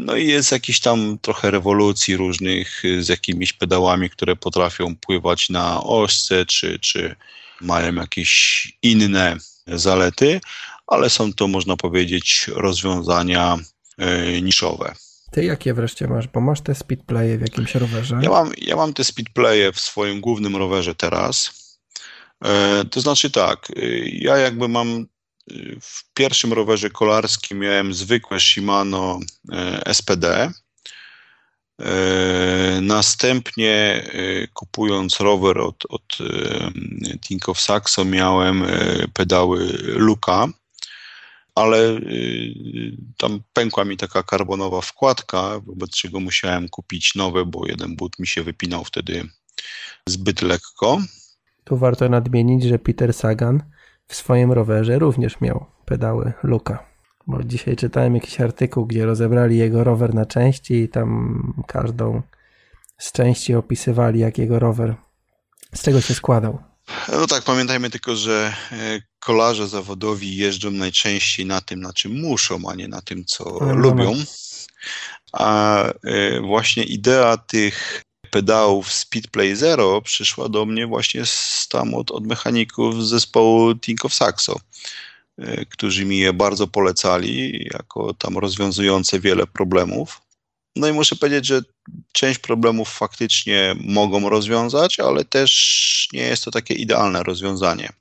No i jest jakiś tam trochę rewolucji różnych z jakimiś pedałami, które potrafią pływać na ośce, czy, czy mają jakieś inne zalety, ale są to, można powiedzieć, rozwiązania e, niszowe. Ty jakie wreszcie masz? Bo masz te speedplaye w jakimś rowerze? Ja mam, ja mam te speedplaye w swoim głównym rowerze teraz. E, to znaczy tak, e, ja jakby mam w pierwszym rowerze kolarskim miałem zwykłe Shimano SPD, E, następnie e, kupując rower od, od e, Tinkoff Saxo miałem pedały Luka, ale tam pękła mi taka karbonowa wkładka, wobec czego musiałem kupić nowe, bo jeden but mi się wypinał wtedy zbyt lekko. Tu warto nadmienić, że Peter Sagan w swoim rowerze również miał pedały Luka. Bo dzisiaj czytałem jakiś artykuł, gdzie rozebrali jego rower na części i tam każdą z części opisywali, jak jego rower, z czego się składał. No tak, pamiętajmy tylko, że e, kolarze zawodowi jeżdżą najczęściej na tym, na czym muszą, a nie na tym, co no, lubią. A e, właśnie idea tych pedałów Speedplay Zero przyszła do mnie właśnie tam od, od mechaników z zespołu Tinkoff Saxo. E, którzy mi je bardzo polecali, jako tam rozwiązujące wiele problemów. No i muszę powiedzieć, że część problemów faktycznie mogą rozwiązać, ale też nie jest to takie idealne rozwiązanie.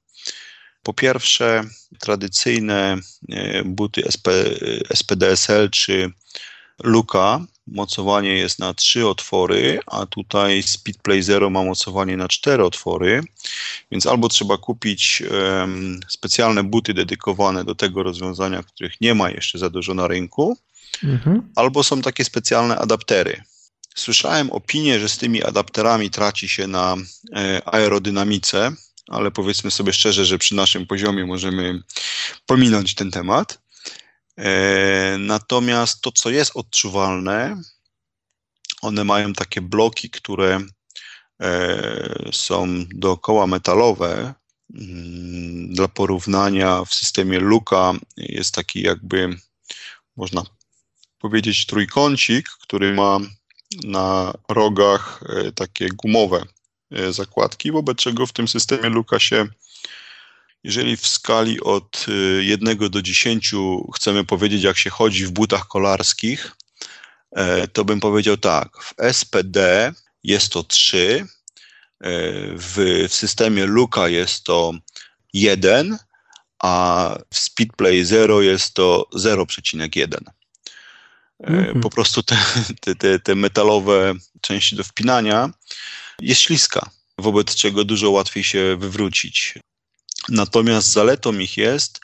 Po pierwsze, tradycyjne e, buty SP, SPDSL czy Luka mocowanie jest na trzy otwory, a tutaj Speedplay Zero ma mocowanie na cztery otwory, więc albo trzeba kupić um, specjalne buty dedykowane do tego rozwiązania, których nie ma jeszcze za dużo na rynku, mhm. albo są takie specjalne adaptery. Słyszałem opinię, że z tymi adapterami traci się na e, aerodynamice, ale powiedzmy sobie szczerze, że przy naszym poziomie możemy pominąć ten temat. E, natomiast to, co jest odczuwalne, one mają takie bloki, które e, są dookoła metalowe. Mm, dla porównania w systemie Luka jest taki jakby, można powiedzieć, trójkącik, który ma na rogach e, takie gumowe zakładki, wobec czego w tym systemie Luka się jeżeli w skali od 1 y, do 10 chcemy powiedzieć, jak się chodzi w butach kolarskich, e, to bym powiedział tak. W SPD jest to 3, e, w, w systemie Luka jest to 1, a w Speedplay 0 jest to 0,1. Mm-hmm. Po prostu te, te, te, te metalowe części do wpinania jest śliska, wobec czego dużo łatwiej się wywrócić. Natomiast zaletą ich jest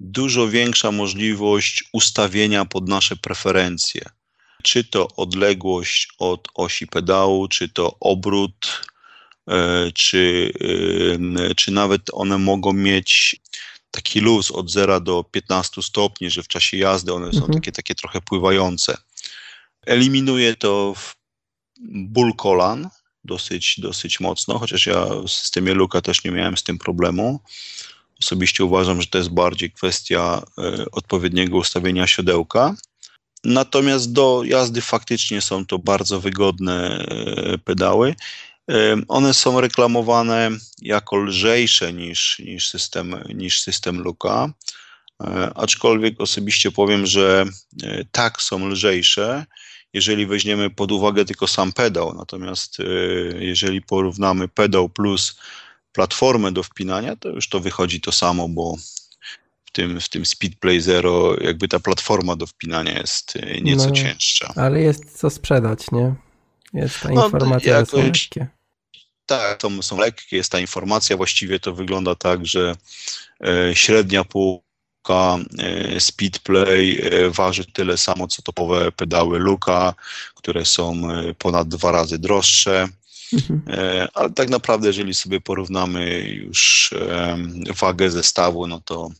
dużo większa możliwość ustawienia pod nasze preferencje. Czy to odległość od osi pedału, czy to obrót, e, czy, e, czy nawet one mogą mieć taki luz od 0 do 15 stopni, że w czasie jazdy one są mhm. takie, takie trochę pływające. Eliminuje to ból kolan, dosyć, dosyć mocno, chociaż ja w systemie Luka też nie miałem z tym problemu. Osobiście uważam, że to jest bardziej kwestia e, odpowiedniego ustawienia siodełka. Natomiast do jazdy faktycznie są to bardzo wygodne e, pedały. E, one są reklamowane jako lżejsze niż, niż, system, niż system Luka, aczkolwiek osobiście powiem, że tak są lżejsze, jeżeli weźmiemy pod uwagę tylko sam pedał. Natomiast e, jeżeli porównamy pedał plus platformę do wpinania, to już to wychodzi to samo, bo w tym, w tym Speedplay Zero jakby ta platforma do wpinania jest e, nieco no, cięższa. Ale jest co sprzedać, nie? Jest ta no, informacja, no, są lekkie. Tak, to są lekkie, jest ta informacja. Właściwie to wygląda tak, że e, średnia pół E, Speedplay e, waży tyle samo co topowe pedały Luka, które są e, ponad dwa razy droższe. Mhm. Ale tak naprawdę, jeżeli sobie porównamy już wagę zestawu, no to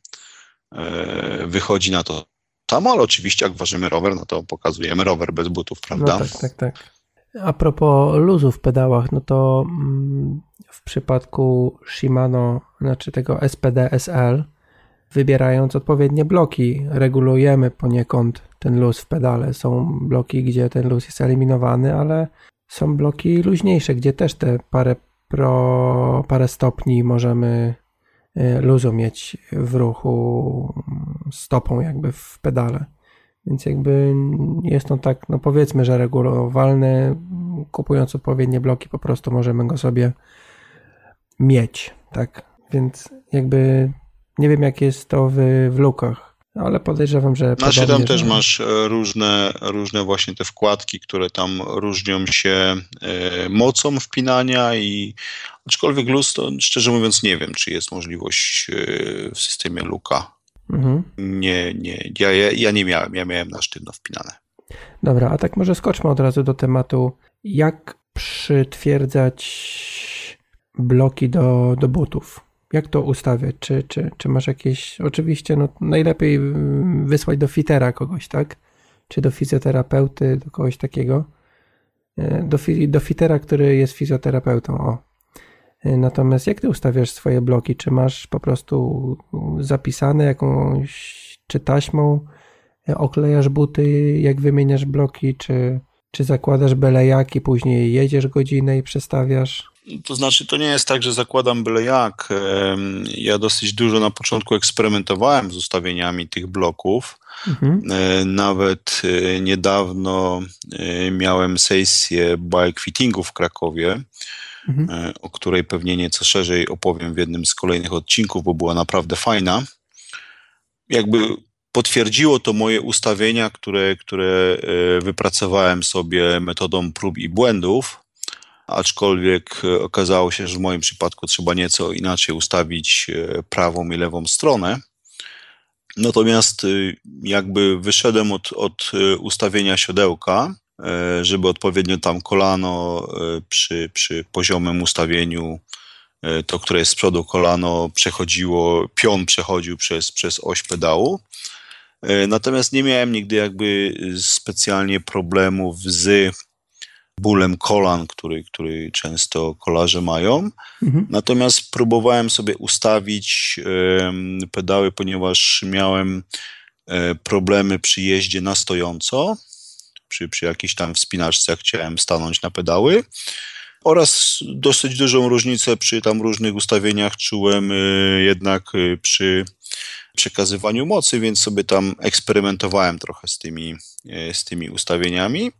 wychodzi na to samo, ale oczywiście jak ważymy rower, no to pokazujemy rower bez butów, prawda? No tak, tak, tak. A propos luzu w pedałach, no to mm, w przypadku Shimano, znaczy tego SPD SL, wybierając odpowiednie bloki, regulujemy poniekąd ten luz w pedale. Są bloki, gdzie ten luz jest eliminowany, ale są bloki luźniejsze, gdzie też te parę, pro, parę stopni możemy y, luzu mieć w ruchu stopą jakby w pedale. Więc jakby jest to tak, no powiedzmy, że regulowalny. Kupując odpowiednie bloki, po prostu możemy go sobie mieć, tak? Więc jakby nie wiem, jak jest to w, w lukach, ale podejrzewam, że. Znaczy tam też masz e, różne, różne właśnie te wkładki, które tam różnią się e, mocą wpinania i aczkolwiek luz, to szczerze mówiąc nie wiem, czy jest możliwość e, w systemie luka. Mhm. Nie, nie, ja, ja nie miałem, ja miałem na sztywno wpinane. Dobra, a tak może skoczmy od razu do tematu, jak przytwierdzać bloki do, do butów. Jak to ustawiać? Czy, czy, czy masz jakieś. Oczywiście, no, najlepiej wysłać do fitera kogoś, tak? Czy do fizjoterapeuty, do kogoś takiego. E, do, do fitera, który jest fizjoterapeutą. O. E, natomiast jak ty ustawiasz swoje bloki? Czy masz po prostu zapisane jakąś, czy taśmą e, oklejasz buty, jak wymieniasz bloki, czy, czy zakładasz belejaki, później jedziesz godzinę i przestawiasz? To znaczy, to nie jest tak, że zakładam byle jak. Ja dosyć dużo na początku eksperymentowałem z ustawieniami tych bloków. Mhm. E, nawet niedawno miałem sesję bike fittingu w Krakowie, mhm. o której pewnie nieco szerzej opowiem w jednym z kolejnych odcinków, bo była naprawdę fajna. Jakby potwierdziło to moje ustawienia, które, które wypracowałem sobie metodą prób i błędów aczkolwiek e, okazało się, że w moim przypadku trzeba nieco inaczej ustawić e, prawą i lewą stronę. Natomiast e, jakby wyszedłem od, od ustawienia siodełka, żeby odpowiednio tam kolano przy, przy poziomym ustawieniu, to które jest z przodu kolano przechodziło, pion przechodził przez, przez oś pedału. Natomiast nie miałem nigdy jakby specjalnie problemów z bólem kolan, który, który często kolarze mają. Mhm. Natomiast próbowałem sobie ustawić e, pedały, ponieważ miałem e, problemy przy jeździe na stojąco. Przy, przy jakiejś tam wspinaczce chciałem stanąć na pedały. Oraz dosyć dużą różnicę przy tam różnych ustawieniach czułem e, jednak e, przy przekazywaniu mocy, więc sobie tam eksperymentowałem trochę z tymi, e, z tymi ustawieniami.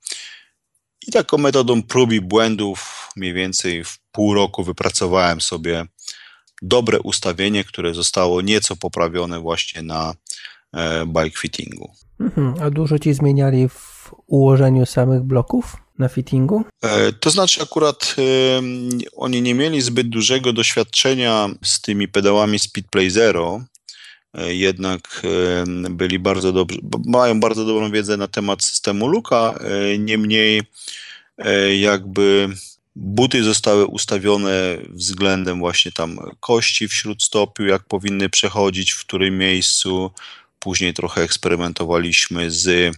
I taką metodą prób i błędów mniej więcej w pół roku wypracowałem sobie dobre ustawienie, które zostało nieco poprawione właśnie na e, bike fittingu. Mhm. A dużo ci zmieniali w ułożeniu samych bloków na fittingu? E, to znaczy akurat e, oni nie mieli zbyt dużego doświadczenia z tymi pedałami Speedplay Zero, E, jednak byli bardzo dobrzy, mają bardzo dobrą wiedzę na temat systemu Luka, niemniej jakby buty zostały ustawione względem właśnie tam kości w śródstopiu, jak powinny przechodzić, w którym miejscu. Później trochę eksperymentowaliśmy z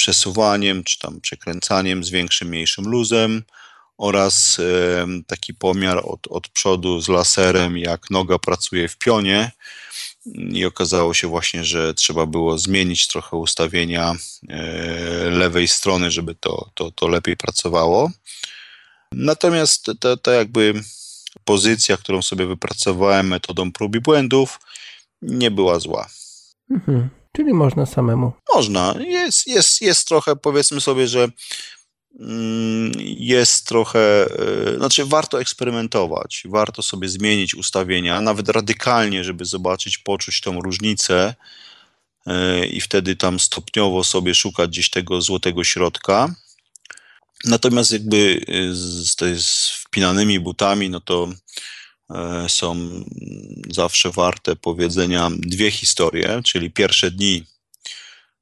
przesuwaniem, czy tam przekręcaniem z większym, mniejszym luzem oraz taki pomiar od, od przodu z laserem, jak noga pracuje w pionie i okazało się właśnie, że trzeba było zmienić trochę ustawienia e, lewej strony, żeby to, to, to lepiej pracowało. Natomiast ta, ta jakby pozycja, którą sobie wypracowałem metodą prób i błędów, nie była zła. Mhm. Czyli można samemu. Można. Jest, jest, jest trochę, powiedzmy sobie, że Mm, jest trochę, e, znaczy warto eksperymentować, warto sobie zmienić ustawienia, nawet radykalnie, żeby zobaczyć, poczuć tą różnicę e, i wtedy tam stopniowo sobie szukać gdzieś tego złotego środka. Natomiast jakby e, z, z wpinanymi butami, no to są zawsze warte powiedzenia dwie historie, czyli pierwsze dni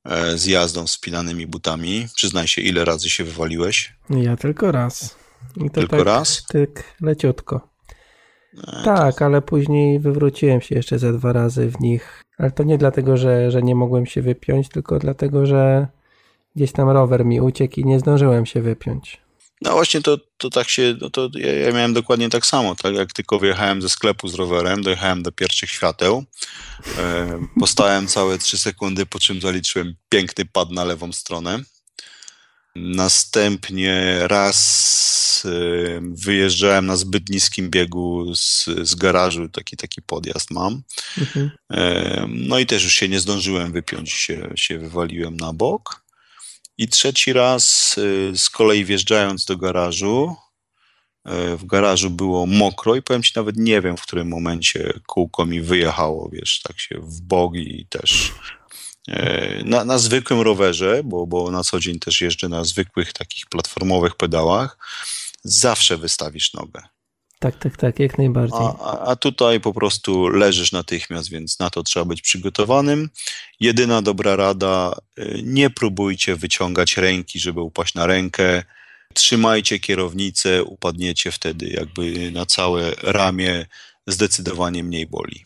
E, z jazdą spinanymi butami. Przyznaj się, ile razy się wywaliłeś? Ja tylko raz. I to tylko tak, raz? Tak, leciutko. E, tak, to... ale później wywróciłem się jeszcze ze dwa razy w nich. Ale to nie dlatego, że, że nie mogłem się wypiąć, tylko dlatego, że gdzieś tam rower mi uciekł i nie zdążyłem się wypiąć. No właśnie to, to tak się, no to ja, ja, miałem dokładnie tak samo, tak jak tylko wyjechałem ze sklepu z rowerem, dojechałem do pierwszych świateł, e, postałem całe 3 sekundy, po czym zaliczyłem piękny pad na lewą stronę. Następnie raz e, wyjeżdżałem na zbyt niskim biegu z, z garażu, taki, taki podjazd mam. Mhm. E, no i też już się nie zdążyłem wypiąć, się, się wywaliłem na bok. I trzeci raz y, z kolei wjeżdżając do garażu, y, w garażu było mokro i powiem ci nawet nie wiem, w którym momencie kółko mi wyjechało, wiesz, tak się w bogi i też y, na, na zwykłym rowerze, bo, bo na co dzień też jeżdżę na zwykłych takich platformowych pedałach, zawsze wystawisz nogę. Tak, tak, tak, jak najbardziej. A, a, tutaj po prostu leżysz natychmiast, więc na to trzeba być przygotowanym. Jedyna dobra rada, y, nie próbujcie wyciągać ręki, żeby upaść na rękę. Trzymajcie kierownicę, upadniecie wtedy jakby na całe ramię, zdecydowanie mniej boli.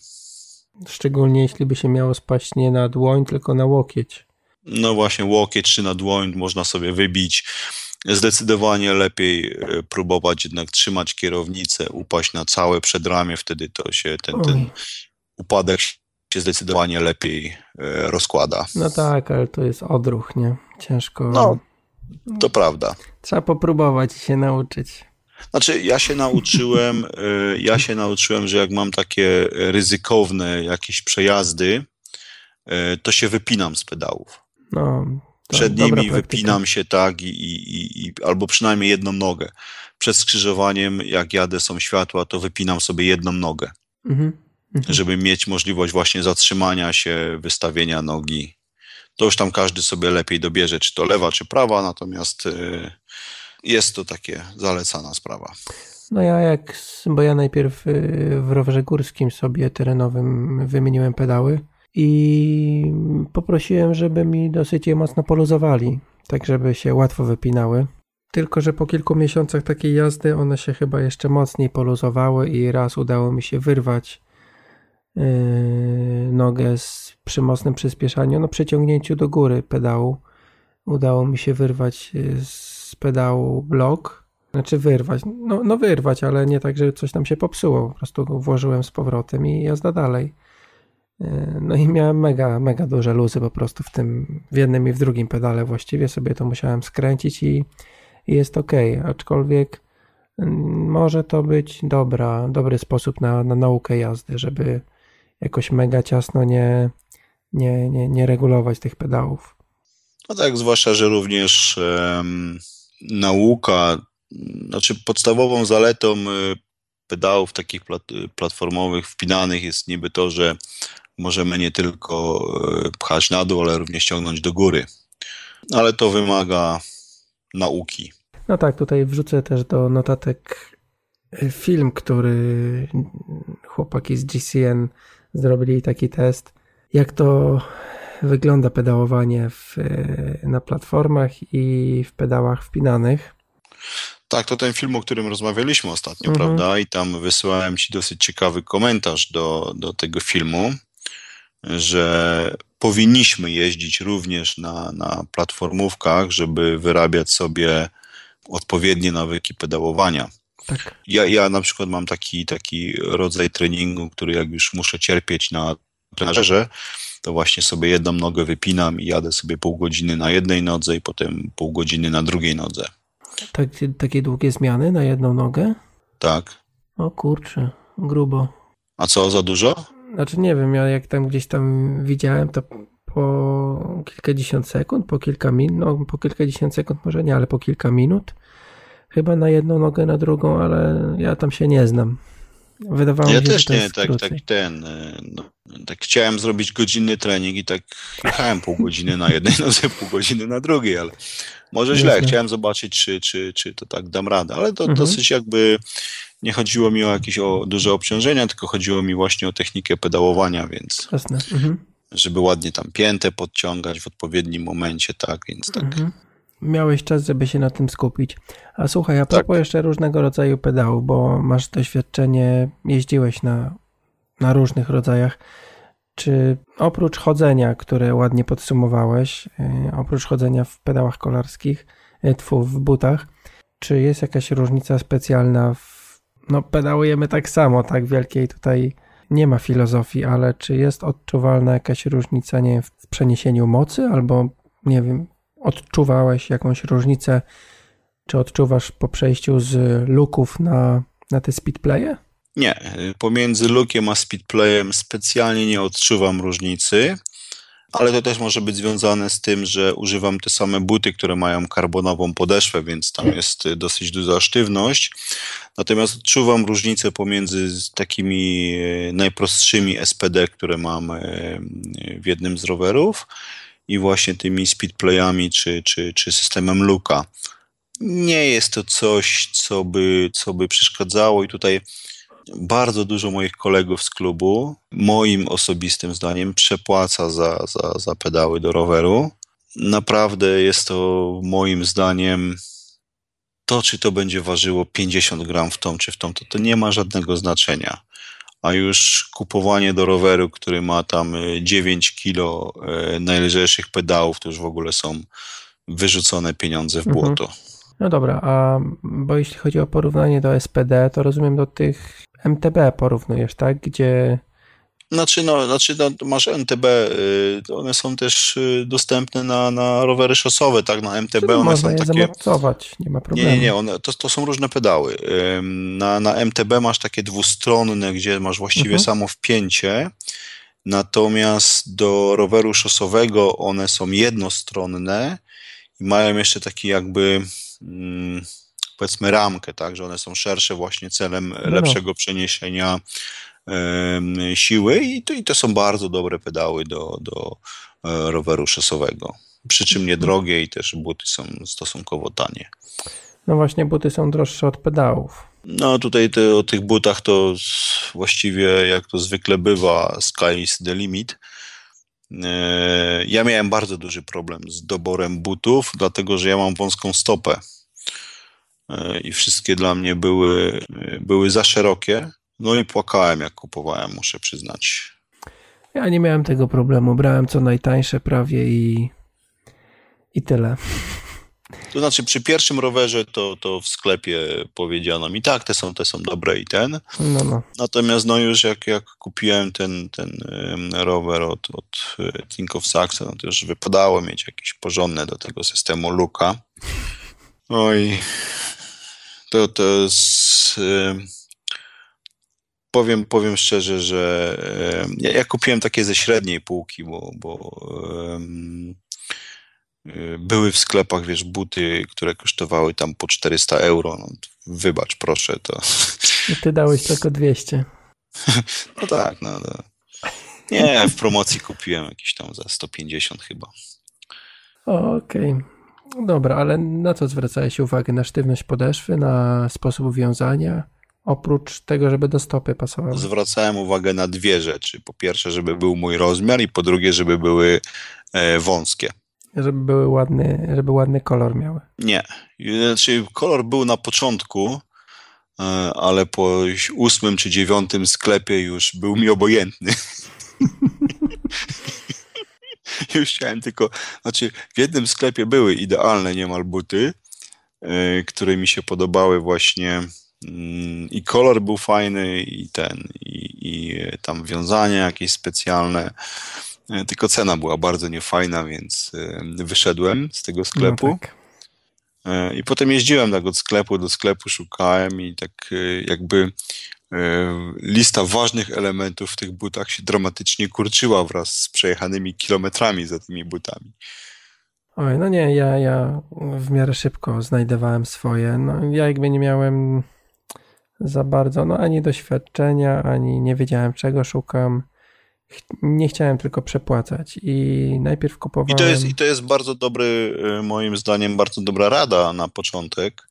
Szczególnie jeśli by się miało spaść nie na dłoń, tylko na łokieć. No właśnie, łokieć czy na dłoń można sobie wybić zdecydowanie lepiej e, próbować jednak trzymać kierownicę, upaść na całe przedramię, wtedy to się ten, ten upadek się zdecydowanie lepiej e, rozkłada. No tak, ale to jest odruch, nie? Ciężko. No, to prawda. Trzeba popróbować i się nauczyć. Znaczy, ja się nauczyłem, e, ja się nauczyłem, że jak mam takie ryzykowne jakieś przejazdy, to się wypinam z pedałów. No, przed nimi wypinam się tak i, i, i, albo przynajmniej jedną nogę. Przed skrzyżowaniem, jak jadę, są światła, to wypinam sobie jedną nogę, mhm. Mhm. żeby mieć możliwość właśnie zatrzymania się, wystawienia nogi. To już tam każdy sobie lepiej dobierze, czy to lewa, czy prawa, natomiast y, jest to takie zalecana sprawa. No ja jak, bo ja najpierw y, w rowerze górskim sobie terenowym wymieniłem pedały, i poprosiłem, żeby mi dosyć je mocno poluzowali, tak żeby się łatwo wypinały. Tylko, że po kilku miesiącach takiej jazdy one się chyba jeszcze mocniej poluzowały i raz udało mi się wyrwać yy, nogę z, przy mocnym przyspieszaniu, no przeciągnięciu do góry pedału. Udało mi się wyrwać yy, z pedału blok, znaczy wyrwać, no, no wyrwać, ale nie tak, że coś tam się popsuło, po prostu włożyłem z powrotem i jazda dalej. E, no i miałem mega, mega duże luzy po prostu w tym, w jednym i w drugim pedale właściwie sobie to musiałem skręcić i, i jest ok, aczkolwiek może to być dobra, dobry sposób na, na naukę jazdy, żeby jakoś mega ciasno nie, nie, nie, nie regulować tych pedałów. No tak, zwłaszcza, że również um, nauka, znaczy podstawową zaletą y, pedałów takich plat, platformowych wpinanych jest niby to, że możemy nie tylko e, pchać na dół, ale również ciągnąć do góry. Ale to wymaga nauki. No tak, tutaj wrzucę też do notatek film, który chłopaki z GCN zrobili taki test, jak to wygląda pedałowanie w, na platformach i w pedałach wpinanych. Tak, to ten film, o którym rozmawialiśmy ostatnio, mhm. prawda? I tam wysyłałem Ci dosyć ciekawy komentarz do, do tego filmu że powinniśmy jeździć również na, na platformówkach, żeby wyrabiać sobie odpowiednie nawyki pedałowania. Tak. Ja, ja na przykład mam taki, taki rodzaj treningu, który jak już muszę cierpieć na trenerze, to właśnie sobie jedną nogę wypinam i jadę sobie pół godziny na jednej nodze i potem pół godziny na drugiej nodze. Tak, takie długie zmiany na jedną nogę? Tak. O kurczę, grubo. A co, za dużo? Znaczy nie wiem, ja jak tam gdzieś tam widziałem, to po kilkadziesiąt sekund, po kilka minut, no po kilkadziesiąt sekund może nie, ale po kilka minut. Chyba na jedną nogę, na drugą, ale ja tam się nie znam. Wydawało ja mi się, też nie, tak, tak ten, e, no, tak chciałem zrobić godzinny trening i tak jechałem pół godziny na jednej nodze, pół godziny na drugiej, ale może źle, chciałem zobaczyć, czy, czy, czy to tak dam radę, ale to mhm. dosyć jakby nie chodziło mi o jakieś o duże obciążenia, tylko chodziło mi właśnie o technikę pedałowania, więc Jasne. Mhm. żeby ładnie tam piętę podciągać w odpowiednim momencie, tak, więc tak. Mhm. Miałeś czas, żeby się na tym skupić. A słuchaj, a propos tak. jeszcze różnego rodzaju pedałów, bo masz doświadczenie, jeździłeć na, na różnych rodzajach. Czy oprócz chodzenia, które ładnie podsumowałeś, yy, oprócz chodzenia w pedałach kolarskich, yy, w butach, czy jest jakaś różnica specjalna w, no pedałujemy tak samo, tak wielkiej tutaj nie ma filozofii, ale czy jest odczuwalna jakaś różnica, nie wiem, w przeniesieniu mocy albo, nie wiem, odczuwałeś jakąś różnicę, czy odczuwasz po przejściu z luków na, na te speedplaye? Nie, pomiędzy lukiem a speedplayem specjalnie nie odczuwam różnicy, ale to też może być związane z tym, że używam te same buty, które mają karbonową podeszwę, więc tam jest dosyć duża sztywność. Natomiast odczuwam różnicę pomiędzy takimi e, najprostszymi SPD, które mam e, w jednym z rowerów i właśnie tymi speedplayami czy, czy, czy systemem Luka. Nie jest to coś, co by, co by przeszkadzało i tutaj bardzo dużo moich kolegów z klubu, moim osobistym zdaniem, przepłaca za, za, za pedały do roweru. Naprawdę jest to moim zdaniem to, czy to będzie ważyło 50 gram w tą czy w tą, to, to nie ma żadnego znaczenia. A już kupowanie do roweru, który ma tam 9 e, kilo e, najlżejszych pedałów, to już w ogóle są wyrzucone pieniądze w mhm. błoto. Mhm. No dobra, a bo jeśli chodzi o porównanie do SPD, to rozumiem do tych MTB porównujesz, tak? Gdzie. Znaczy, no, znaczy no, masz MTB, y, one są też y, dostępne na, na rowery szosowe, tak? Na MTB Czyli one można są je takie. nie ma problemu. Nie, nie, nie one, to, to są różne pedały. Na, na MTB masz takie dwustronne, gdzie masz właściwie mhm. samo wpięcie. Natomiast do roweru szosowego one są jednostronne i mają jeszcze taki jakby. Mm, powiedzmy ramkę, tak, że one są szersze właśnie celem no, no. lepszego przeniesienia siły i to, i to są bardzo dobre pedały do, do e, roweru szosowego. Przy czym niedrogie i też buty są stosunkowo tanie. No właśnie, buty są droższe od pedałów. No tutaj te, o tych butach to właściwie jak to zwykle bywa, sky is the limit. E, ja miałem bardzo duży problem z doborem butów, dlatego że ja mam wąską stopę i wszystkie dla mnie były, były za szerokie. No i płakałem, jak kupowałem, muszę przyznać. Ja nie miałem tego problemu. Brałem co najtańsze prawie i, i tyle. To znaczy, przy pierwszym rowerze to, to w sklepie powiedziano mi, tak, te są, te są dobre i ten. No, no. Natomiast no już jak, jak kupiłem ten, ten rower od, od e, Think of Saxon, no to już wypadało mieć jakieś porządne do tego systemu luka. Oj, to, to jest... Powiem, powiem szczerze, że ja, ja kupiłem takie ze średniej półki, bo, bo były w sklepach, wiesz, buty, które kosztowały tam po 400 euro. No, wybacz, proszę, to... I ty dałeś tylko 200. No tak, no. no. Nie, w promocji kupiłem jakieś tam za 150 chyba. Okej. Okay. Dobra, ale na co zwracałeś uwagę? Na sztywność podeszwy, na sposób wiązania? Oprócz tego, żeby do stopy pasowały. Zwracałem uwagę na dwie rzeczy. Po pierwsze, żeby był mój rozmiar i po drugie, żeby były e, wąskie. Żeby były ładny, żeby ładny kolor miały. Nie. Znaczy, kolor był na początku, e, ale po ósmym czy dziewiątym sklepie już był mi obojętny. Już chciałem tylko, znaczy w jednym sklepie były idealne niemal buty, yy, które mi się podobały właśnie yy, i kolor był fajny i ten, i, i tam wiązania jakieś specjalne, yy, tylko cena była bardzo niefajna, więc wyszedłem z tego sklepu. No tak. I potem jeździłem tak od sklepu do sklepu, szukałem i tak jakby E, lista ważnych elementów w tych butach się dramatycznie kurczyła wraz z przejechanymi kilometrami za tymi butami. Oj, no nie, ja, ja w miarę szybko znajdowałem swoje. No, ja jakby nie miałem za bardzo, no ani doświadczenia, ani nie wiedziałem czego szukam. Nie chciałem tylko przepłacać i najpierw kupowałem... I to jest, i to jest bardzo dobry, e, moim zdaniem, bardzo dobra rada na początek,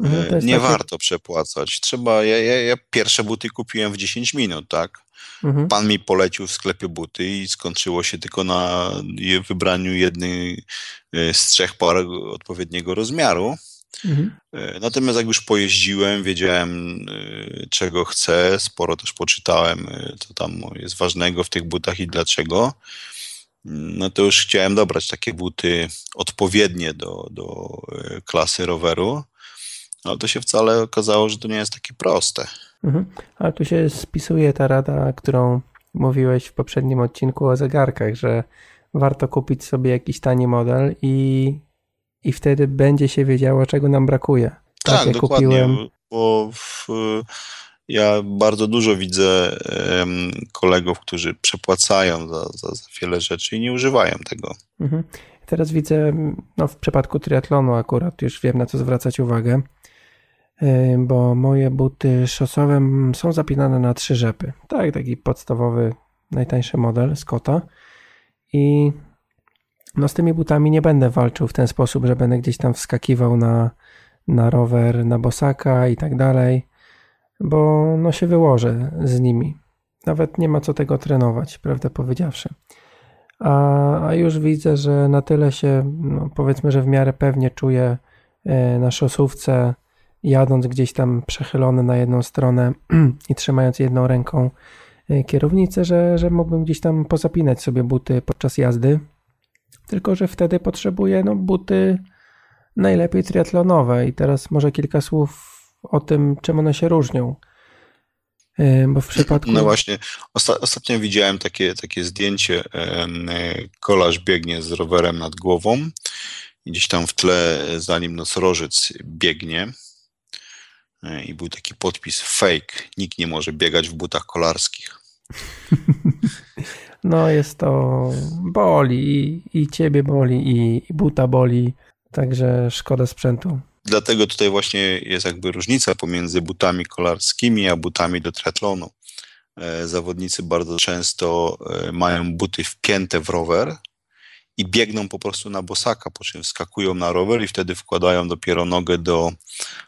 Mhm, e, nie takie... warto przepłacać. Trzeba, ja, ja, ja, pierwsze buty kupiłem w 10 minut, tak? Mhm. Pan mi polecił w sklepie buty i skończyło się tylko na wybraniu jednej e, z trzech par odpowiedniego rozmiaru. Mhm. E, natomiast jak już pojeździłem, wiedziałem czego chcę, sporo też poczytałem, co tam jest ważnego w tych butach i dlaczego. No to już chciałem dobrać takie buty odpowiednie do, do klasy roweru. Ale to się wcale okazało, że to nie jest takie proste. Mhm. Ale tu się spisuje ta rada, którą mówiłeś w poprzednim odcinku o zegarkach, że warto kupić sobie jakiś tani model i, i wtedy będzie się wiedziało, czego nam brakuje. Tak, tak ja dokładnie, kupiłem... bo w, ja bardzo dużo widzę um, kolegów, którzy przepłacają za, za, za, wiele rzeczy i nie używają tego. Mhm. Teraz widzę, no w przypadku triatlonu akurat już wiem na co zwracać uwagę, bo moje buty szosowe są zapinane na trzy rzepy. Tak, taki podstawowy, najtańszy model Scotta. I no z tymi butami nie będę walczył w ten sposób, że będę gdzieś tam wskakiwał na, na rower, na bosaka i tak dalej, bo no się wyłożę z nimi. Nawet nie ma co tego trenować, prawdę powiedziawszy. A, a już widzę, że na tyle się, no powiedzmy, że w miarę pewnie czuję e, na szosówce, jadąc gdzieś tam przechylony na jedną stronę i trzymając jedną ręką e, kierownicę, że, że mógłbym gdzieś tam pozapinać sobie buty podczas jazdy. Tylko, że wtedy potrzebuję no, buty najlepiej triatlonowe. I teraz może kilka słów o tym, czym one się różnią. Bo w przypadku. No właśnie, Osta ostatnio widziałem takie, takie zdjęcie. Kolarz biegnie z rowerem nad głową. Gdzieś tam w tle za nim nosorożec biegnie. E, I był taki podpis fake. Nikt nie może biegać w butach kolarskich. No jest to boli i, i ciebie boli i, i buta boli, także szkoda sprzętu. Dlatego tutaj właśnie jest jakby różnica pomiędzy butami kolarskimi a butami do triatlonu. E, zawodnicy bardzo często e, mają buty wpięte w rower i biegną po prostu na bosaka, po czym wskakują na rower i wtedy wkładają dopiero nogę do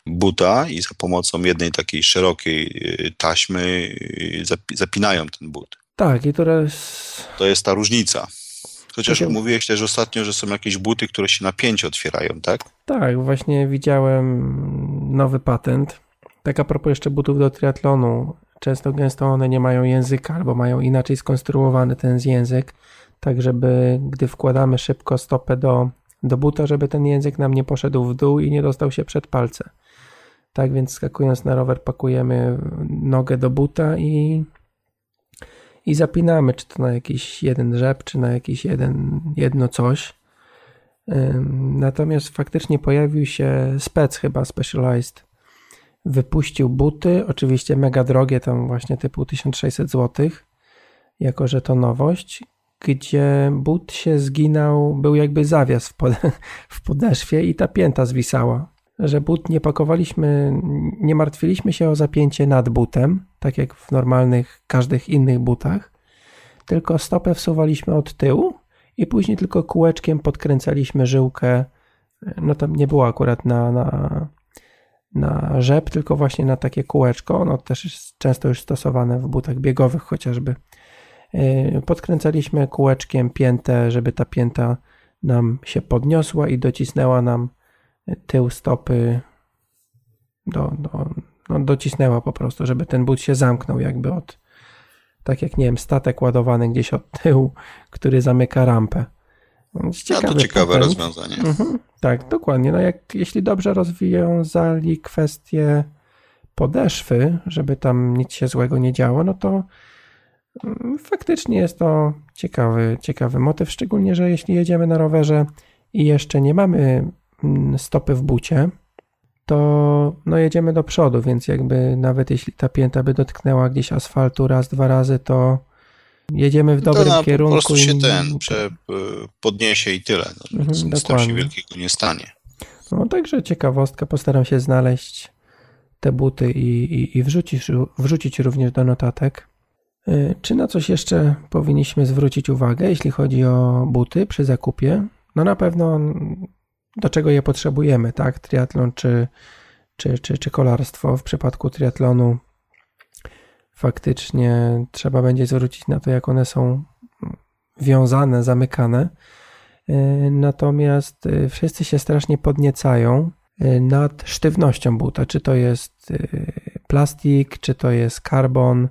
buta i za pomocą jednej takiej szerokiej e, taśmy zapinają ten but. Tak, i teraz. To jest ta różnica. Chociaż Takie... mówiłeś też ostatnio, że są jakieś buty, które się na pięć otwierają, tak? Tak, właśnie widziałem nowy patent. Tak a propos jeszcze butów do triatlonu. Często gęsto one nie mają języka albo mają inaczej skonstruowany ten język, tak żeby gdy wkładamy szybko stopę do, do buta, żeby ten język nam nie poszedł w dół i nie dostał się przed palce. Tak więc skakując na rower pakujemy nogę do buta i i zapinamy, czy to na jakiś jeden rzep, czy na jakiś jeden, jedno coś. Natomiast faktycznie pojawił się spec chyba Specialized. Wypuścił buty, oczywiście mega drogie, tam właśnie typu 1600 zł, jako że to nowość, gdzie but się zginął, był jakby zawias w, pod, w podeszwie i ta pięta zwisała że but nie pakowaliśmy, nie martwiliśmy się o zapięcie nad butem, tak jak w normalnych, każdych innych butach, tylko stopę wsuwaliśmy od tyłu i później tylko kółeczkiem podkręcaliśmy żyłkę. No tam nie było akurat na, na, na rzep, tylko właśnie na takie kółeczko. Ono też jest często już stosowane w butach biegowych chociażby. Yy, podkręcaliśmy kółeczkiem piętę, żeby ta pięta nam się podniosła i docisnęła nam tył stopy do, do, no docisnęła po prostu, żeby ten but się zamknął jakby od, tak jak nie wiem, statek ładowany gdzieś od tyłu, który zamyka rampę. Ciekawy no to ciekawe patent. rozwiązanie. Mhm, tak, dokładnie. No jak, jeśli dobrze rozwiązali kwestię podeszwy, żeby tam nic się złego nie działo, no to faktycznie jest to ciekawy, ciekawy motyw, szczególnie, że jeśli jedziemy na rowerze i jeszcze nie mamy Mm, stopy w bucie, to no jedziemy do przodu, więc jakby nawet jeśli ta pięta by dotknęła gdzieś asfaltu raz, dwa razy, to jedziemy w dobrym to kierunku. Po prostu się i... ten prze, podniesie i tyle. No, mhm, nic tam się wielkiego nie stanie. No także ciekawostka, postaram się znaleźć te buty i, i, i wrzucić, wrzucić również do notatek. Y, czy na coś jeszcze powinniśmy zwrócić uwagę, jeśli chodzi o buty przy zakupie? No na pewno do czego je potrzebujemy, tak? Triatlon czy, czy, czy, czy kolarstwo. W przypadku triatlonu faktycznie trzeba będzie zwrócić na to, jak one są wiązane, zamykane. E, natomiast e, wszyscy się strasznie podniecają nad sztywnością buta, czy to jest plastik, czy to jest karbon,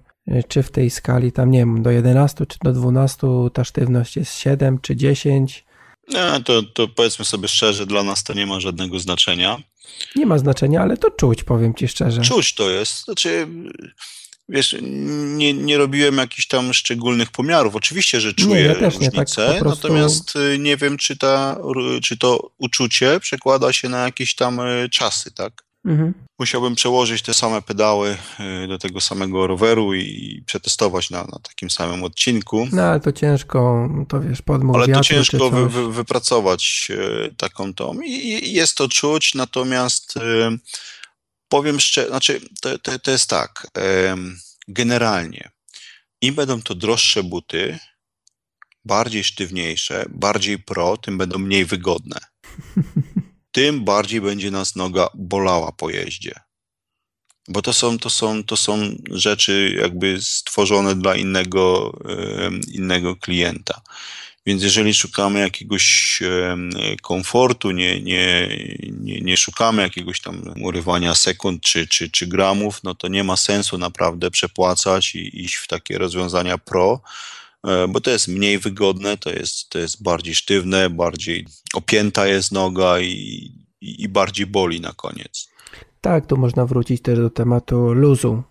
czy w tej skali tam nie wiem, do 11 czy do 12 ta sztywność jest 7 czy 10 No, to, to powiedzmy sobie szczerze, dla nas to nie ma żadnego znaczenia. Nie ma znaczenia, ale to czuć, powiem ci szczerze. Czuć to jest. Znaczy, wiesz, nie, nie robiłem jakichś tam szczególnych pomiarów. Oczywiście, że czuję nie, ja różnicę, nie, tak prostu... natomiast y, nie wiem, czy, ta, czy to uczucie przekłada się na jakieś tam y, czasy, tak? Mhm. Musiałbym przełożyć te same pedały y, do tego samego roweru i przetestować na, na takim samym odcinku. No ale to ciężko, to wiesz, podmuch Ale to ciężko wy, wy, wypracować taką tą. I jest to czuć, natomiast powiem szczerze, znaczy to, to, to jest tak, generalnie im będą to droższe buty, bardziej sztywniejsze, bardziej pro, tym będą mniej wygodne. Tym bardziej będzie nas noga bolała po jeździe. Bo to są, to są, to są rzeczy jakby stworzone dla innego, innego klienta. Więc jeżeli szukamy jakiegoś komfortu, nie, nie, nie, nie szukamy jakiegoś tam urywania sekund czy, czy, czy gramów, no to nie ma sensu naprawdę przepłacać i iść w takie rozwiązania pro, bo to jest mniej wygodne, to jest, to jest bardziej sztywne, bardziej opięta jest noga i, i, bardziej boli na koniec. Tak, tu można wrócić też do tematu luzu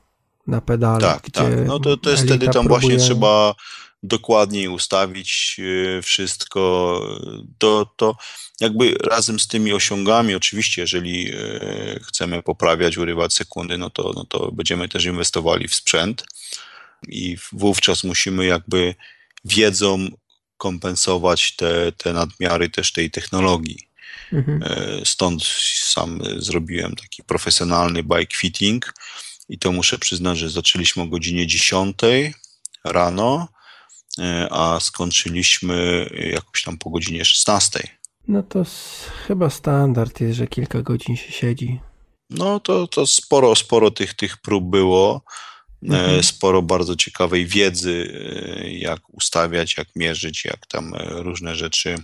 na pedale. Tak, tak. No to, to jest wtedy tam próbuje... właśnie trzeba dokładniej ustawić e, wszystko, to, to jakby razem z tymi osiągami, oczywiście, jeżeli e, chcemy poprawiać, urywać sekundy, no to, no to będziemy też inwestowali w sprzęt i wówczas musimy jakby wiedzą kompensować te, te nadmiary też tej technologii. Mhm. E, stąd sam zrobiłem taki profesjonalny bike fitting i to muszę przyznać, że zaczęliśmy o godzinie 10 rano E, a skończyliśmy jakoś tam po godzinie 16. No to chyba standard jest, że kilka godzin się siedzi. No to, to sporo, sporo tych, tych prób było. E, mhm. Sporo bardzo ciekawej wiedzy, e, jak ustawiać, jak mierzyć, jak tam różne rzeczy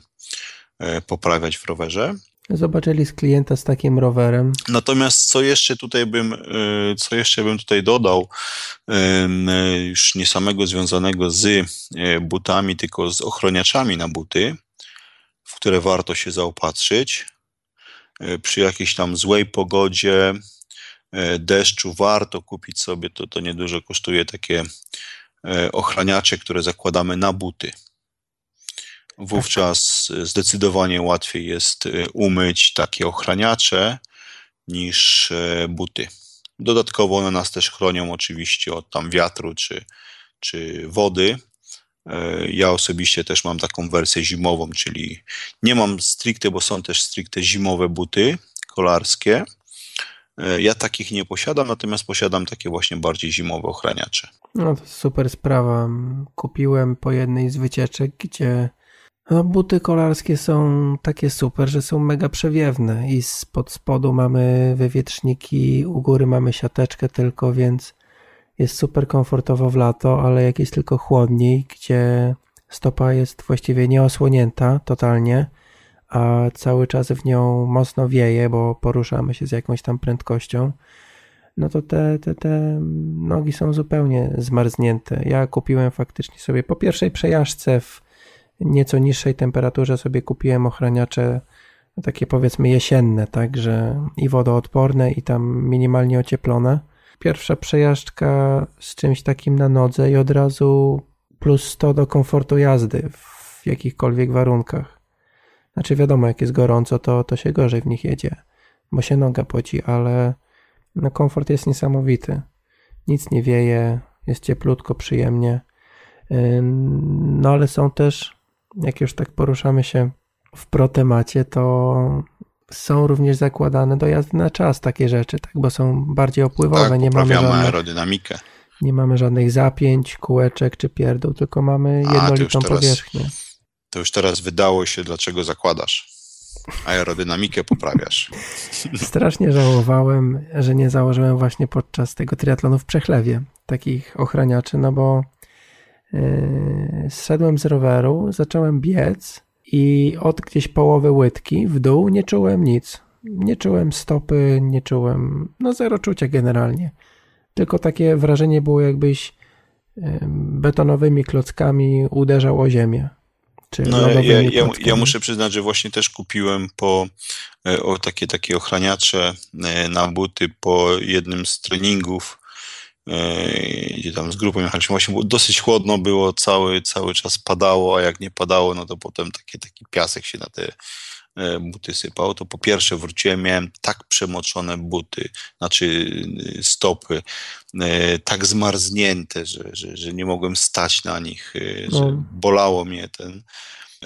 poprawiać w rowerze zobaczyli z klienta z takim rowerem. Natomiast co jeszcze tutaj bym, co jeszcze bym tutaj dodał, już nie samego związanego z butami, tylko z ochroniaczami na buty, w które warto się zaopatrzyć. Przy jakiejś tam złej pogodzie, deszczu warto kupić sobie, to, to niedużo kosztuje takie ochraniacze, które zakładamy na buty wówczas zdecydowanie łatwiej jest y, umyć takie ochraniacze niż buty. Dodatkowo one nas też chronią oczywiście od tam wiatru czy, czy wody. Ja osobiście też mam taką wersję zimową, czyli nie mam stricte, bo są też stricte zimowe buty kolarskie. Ja takich nie posiadam, natomiast posiadam takie właśnie bardziej zimowe ochraniacze. No to super sprawa. Kupiłem po jednej z wycieczek, gdzie no, buty kolarskie są takie super, że są mega przewiewne i spod spodu mamy wywietrzniki, u góry mamy siateczkę tylko, więc jest super komfortowo w lato, ale jak jest tylko chłodniej, gdzie stopa jest właściwie nieosłonięta totalnie, a cały czas w nią mocno wieje, bo poruszamy się z jakąś tam prędkością, no to te, te, te nogi są zupełnie zmarznięte. Ja kupiłem faktycznie sobie po pierwszej przejażdżce w nieco niższej temperaturze sobie kupiłem ochraniacze takie powiedzmy jesienne, także i wodoodporne i tam minimalnie ocieplone. Pierwsza przejażdżka z czymś takim na nodze i od razu plus 100 do komfortu jazdy w jakichkolwiek warunkach. Znaczy wiadomo, jak jest gorąco, to, to się gorzej w nich jedzie, bo się noga poci, ale no komfort jest niesamowity. Nic nie wieje, jest cieplutko, przyjemnie. No ale są też jak już tak poruszamy się w protemacie, to są również zakładane do jazdy na czas takie rzeczy, tak, bo są bardziej opływowe. Tak, nie mamy żadnych, aerodynamikę. Nie mamy żadnych zapięć, kółeczek czy pierdół, tylko mamy jednolitą A, to teraz, powierzchnię. To już teraz wydało się, dlaczego zakładasz. Aerodynamikę poprawiasz. Strasznie żałowałem, że nie założyłem właśnie podczas tego triatlonu w Przechlewie takich ochraniaczy, no bo Yy, zszedłem z roweru, zacząłem biec i od gdzieś połowy łydki w dół nie czułem nic. Nie czułem stopy, nie czułem, no zero czucia generalnie. Tylko takie wrażenie było jakbyś yy, betonowymi klockami uderzał o ziemię. Czy no, ja, ja, ja, muszę przyznać, że właśnie też kupiłem po e, o, takie, takie ochraniacze e, na buty po jednym z treningów, gdzie tam z grupą jechaliśmy. Właśnie dosyć chłodno było, cały, cały czas padało, a jak nie padało, no to potem taki, taki piasek się na te E, buty sypał, to po pierwsze wróciłem, miałem tak przemoczone buty, znaczy e, stopy, e, tak zmarznięte, że, że, że nie mogłem stać na nich, no. że bolało mnie ten.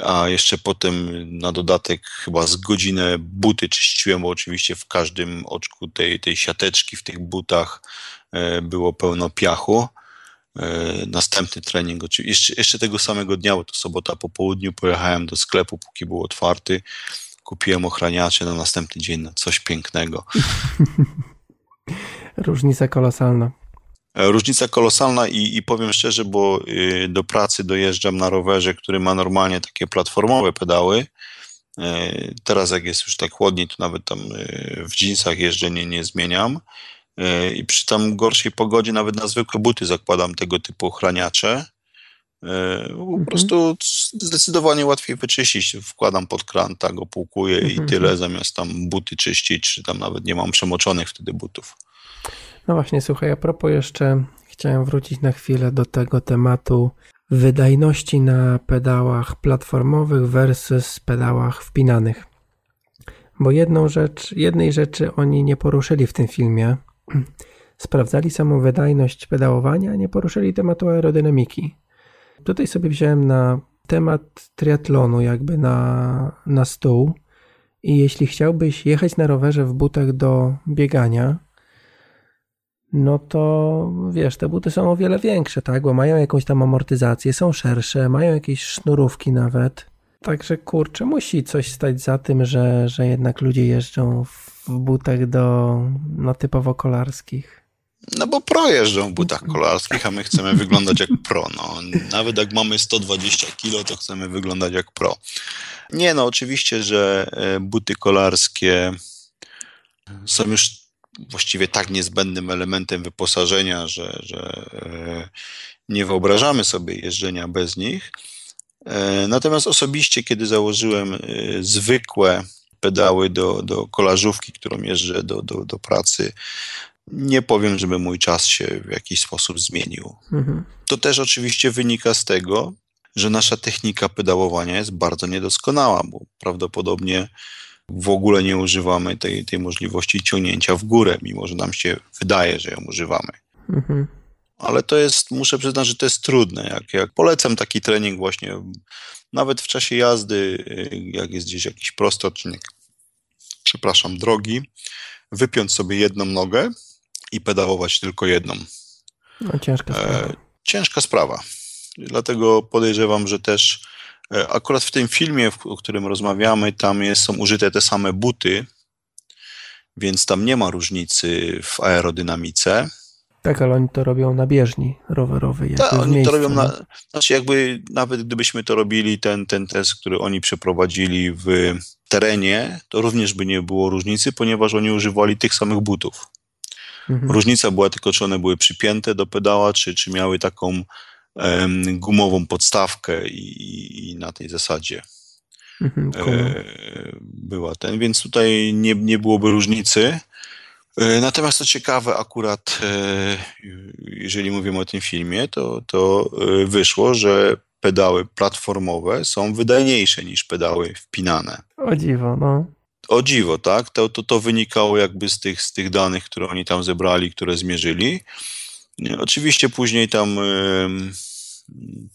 A jeszcze potem na dodatek chyba z godzinę buty czyściłem, bo oczywiście w każdym oczku tej, tej siateczki w tych butach było pełno piachu. Następny trening, jeszcze, jeszcze tego samego dnia, bo to sobota po południu, pojechałem do sklepu, póki był otwarty. Kupiłem ochraniacze na następny dzień, no coś pięknego. Różnica kolosalna. E, różnica kolosalna i, i powiem szczerze, bo y, do pracy dojeżdżam na rowerze, który ma normalnie takie platformowe pedały. E, teraz jak jest już tak chłodniej, to nawet tam y, w jeansach jeżdżę, nie, nie zmieniam. E, I przy tam gorszej pogodzie nawet na zwykłe buty zakładam tego typu ochraniacze. E, po mhm. prostu zdecydowanie łatwiej wyczyścić. Wkładam pod kran, tak go płukuję mhm. i tyle, zamiast tam buty czyścić, czy tam nawet nie mam przemoczonych wtedy butów. No właśnie, słuchaj, a propos jeszcze chciałem wrócić na chwilę do tego tematu wydajności na pedałach platformowych versus pedałach wpinanych. Bo jedną rzecz, jednej rzeczy oni nie poruszyli w tym filmie. Sprawdzali samą wydajność pedałowania, a nie poruszyli tematu aerodynamiki. Tutaj sobie wziąłem na temat triatlonu jakby na, na stół i jeśli chciałbyś jechać na rowerze w butach do biegania, no to wiesz, te buty są o wiele większe, tak? Bo mają jakąś tam amortyzację, są szersze, mają jakieś sznurówki nawet. Także kurczę, musi coś stać za tym, że, że jednak ludzie jeżdżą w butach do no, typowo kolarskich. No bo pro jeżdżą w butach kolarskich, a my chcemy wyglądać jak pro. No. Nawet jak mamy 120 kilo, to chcemy wyglądać jak pro. Nie no, oczywiście, że e, buty kolarskie są już właściwie tak niezbędnym elementem wyposażenia, że, że e, nie wyobrażamy sobie jeżdżenia bez nich. E, natomiast osobiście, kiedy założyłem zwykłe pedały do, do kolażówki, którą jeżdżę do, do, do pracy, nie powiem, żeby mój czas się w jakiś sposób zmienił. Mhm. To też oczywiście wynika z tego, że nasza technika pedałowania jest bardzo niedoskonała, bo prawdopodobnie w ogóle nie używamy tej, tej możliwości ciągnięcia w górę, mimo że nam się wydaje, że ją używamy. Mhm. Ale to jest, muszę przyznać, że to jest trudne. Jak, jak polecam taki trening właśnie, nawet w czasie jazdy, jak jest gdzieś jakiś prosty odcinek, przepraszam, drogi, wypiąć sobie jedną nogę i pedałować tylko jedną. No, ciężka e, sprawa. E, ciężka sprawa. Dlatego podejrzewam, że też e, akurat w tym filmie, o którym rozmawiamy, tam jest, są użyte te same buty, więc tam nie ma różnicy w aerodynamice. Tak, ale oni to robią na bieżni rowerowej. Tak, oni miejsca, to robią na, no. znaczy jakby nawet gdybyśmy to robili, ten, ten test, który oni przeprowadzili w terenie, to również by nie było różnicy, ponieważ oni używali tych samych butów. Mhm. Różnica była tylko, czy one były przypięte do pedała, czy, czy miały taką um, gumową podstawkę i, i, na tej zasadzie mhm, e, była ten, więc tutaj nie, nie byłoby różnicy. E, natomiast co ciekawe, akurat e, jeżeli mówimy o tym filmie, to, to e, wyszło, że pedały platformowe są wydajniejsze niż pedały wpinane. O dziwo, no. O dziwo, tak? To, to, to wynikało jakby z tych, z tych danych, które oni tam zebrali, które zmierzyli. Oczywiście później tam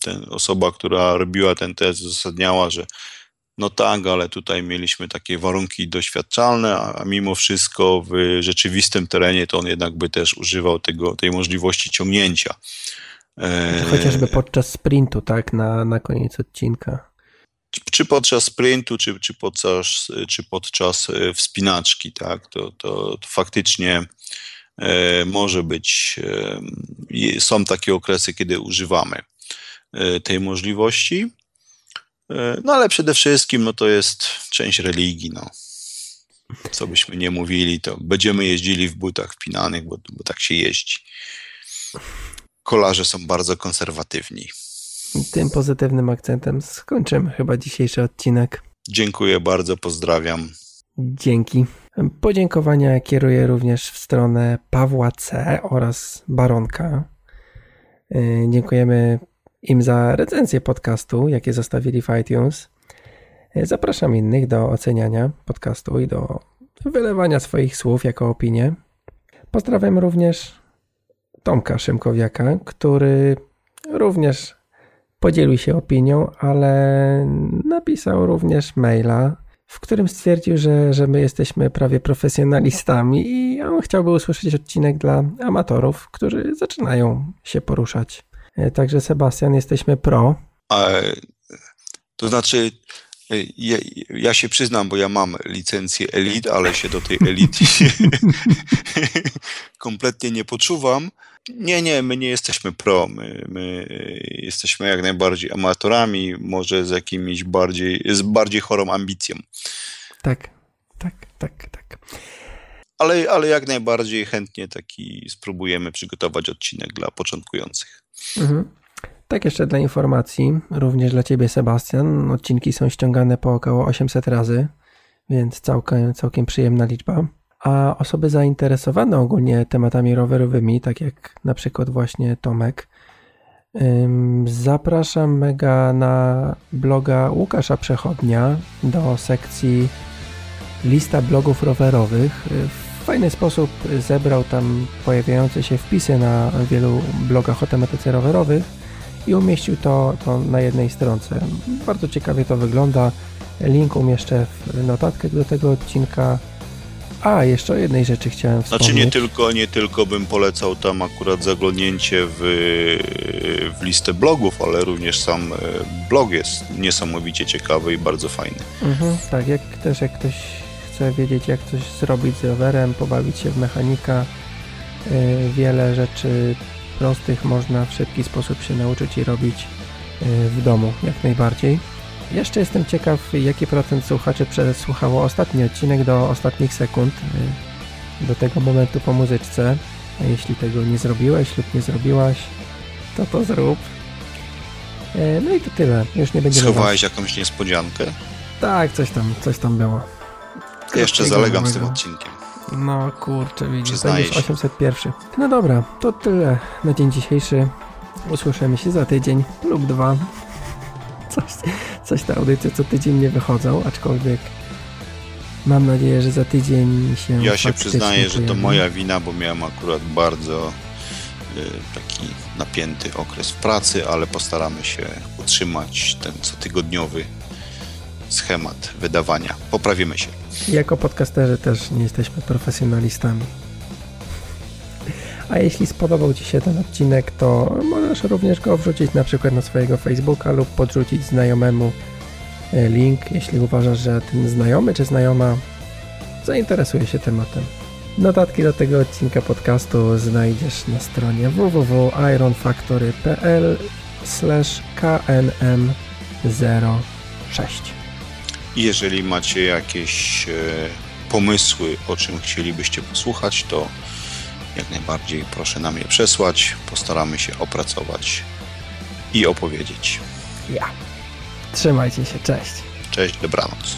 ten osoba, która robiła ten test, uzasadniała, że no tak, ale tutaj mieliśmy takie warunki doświadczalne, a mimo wszystko w rzeczywistym terenie to on jednak by też używał tego, tej możliwości ciągnięcia. Chociażby podczas sprintu, tak, na, na koniec odcinka. Czy podczas sprintu, czy, czy, podczas, czy podczas e, wspinaczki, tak, to, to, to faktycznie e, może być, e, są takie okresy, kiedy używamy tej możliwości, no ale przede wszystkim no, to jest część religii, no. Co byśmy nie mówili, to będziemy jeździli w butach wpinanych, bo, bo tak się jeździ. Kolarze są bardzo konserwatywni. tym pozytywnym akcentem skończymy chyba dzisiejszy odcinek. Dziękuję bardzo, pozdrawiam. Dzięki. Podziękowania kieruję również w stronę Pawła C. oraz Baronka. Y, dziękujemy im za recenzję podcastu, jakie zostawili w iTunes. Y, zapraszam innych do oceniania podcastu i do wylewania swoich słów jako opinię. Pozdrawiam również Tomka Szymkowiaka, który również podzielił się opinią, ale napisał również maila, w którym stwierdził, że, że my jesteśmy prawie profesjonalistami i on chciałby usłyszeć odcinek dla amatorów, którzy zaczynają się poruszać. E, także Sebastian, jesteśmy pro. A, to znaczy, e, ja, ja, się przyznam, bo ja mam licencję Elite, ale się do tej Elite kompletnie nie poczuwam. Nie, nie, my nie jesteśmy pro. My, my jesteśmy jak najbardziej amatorami, może z jakimiś bardziej, z bardziej chorą ambicją. Tak, tak, tak, tak. Ale, ale jak najbardziej chętnie taki spróbujemy przygotować odcinek dla początkujących. Mhm. Tak jeszcze dla informacji, również dla Ciebie Sebastian, odcinki są ściągane po około 800 razy, więc całkiem, całkiem przyjemna liczba. A osoby zainteresowane ogólnie tematami rowerowymi, tak jak na przykład właśnie Tomek, zapraszam mega na bloga Łukasza Przechodnia do sekcji lista blogów rowerowych. Fajny sposób zebrał tam pojawiające się wpisy na wielu blogach o tematyce rowerowych i umieścił to, to na jednej stronce. Bardzo ciekawie to wygląda. Link umieszczę w notatkach do tego odcinka. A, jeszcze o jednej rzeczy chciałem wspomnieć. Znaczy nie tylko, nie tylko bym polecał tam akurat zaglądnięcie w, w listę blogów, ale również sam e, blog jest niesamowicie ciekawy i bardzo fajny. Mhm, tak, jak też jak ktoś chce wiedzieć jak coś zrobić z rowerem, pobawić się w mechanika, e, wiele rzeczy prostych można w szybki sposób się nauczyć i robić e, w domu, jak najbardziej. Jeszcze jestem ciekaw, jaki procent słuchaczy przesłuchało ostatni odcinek do ostatnich sekund, y, do tego momentu po muzyczce. A jeśli tego nie zrobiłeś lub nie zrobiłaś, to to zrób. No i to tyle. Już nie będzie. Schowałeś jakąś niespodziankę? Tak, coś tam, coś tam było. Jeszcze zalegam z tym odcinkiem. No kurczę, widzisz, to jest 801. No dobra, to tyle na dzień dzisiejszy. Usłyszymy się za tydzień lub dwa coś, coś te audycje co tydzień nie wychodzą, aczkolwiek mam nadzieję, że za tydzień się Ja się przyznaję, że to moja wina, bo miałem akurat bardzo y, taki napięty okres w pracy, ale postaramy się utrzymać ten cotygodniowy schemat wydawania. Poprawimy się. Jako podcasterzy też nie jesteśmy profesjonalistami. A jeśli spodobał Ci się ten odcinek, to możesz również go wrzucić na przykład na swojego Facebooka lub podrzucić znajomemu e, link, jeśli uważasz, że ten znajomy czy znajoma zainteresuje się tematem. Notatki do tego odcinka podcastu znajdziesz na stronie www.ironfactory.pl knm06 jeżeli macie jakieś e, pomysły, o czym chcielibyście posłuchać, to jak najbardziej proszę nam je przesłać. Postaramy się opracować i opowiedzieć. Ja. Trzymajcie się, cześć. Cześć, dobranoc.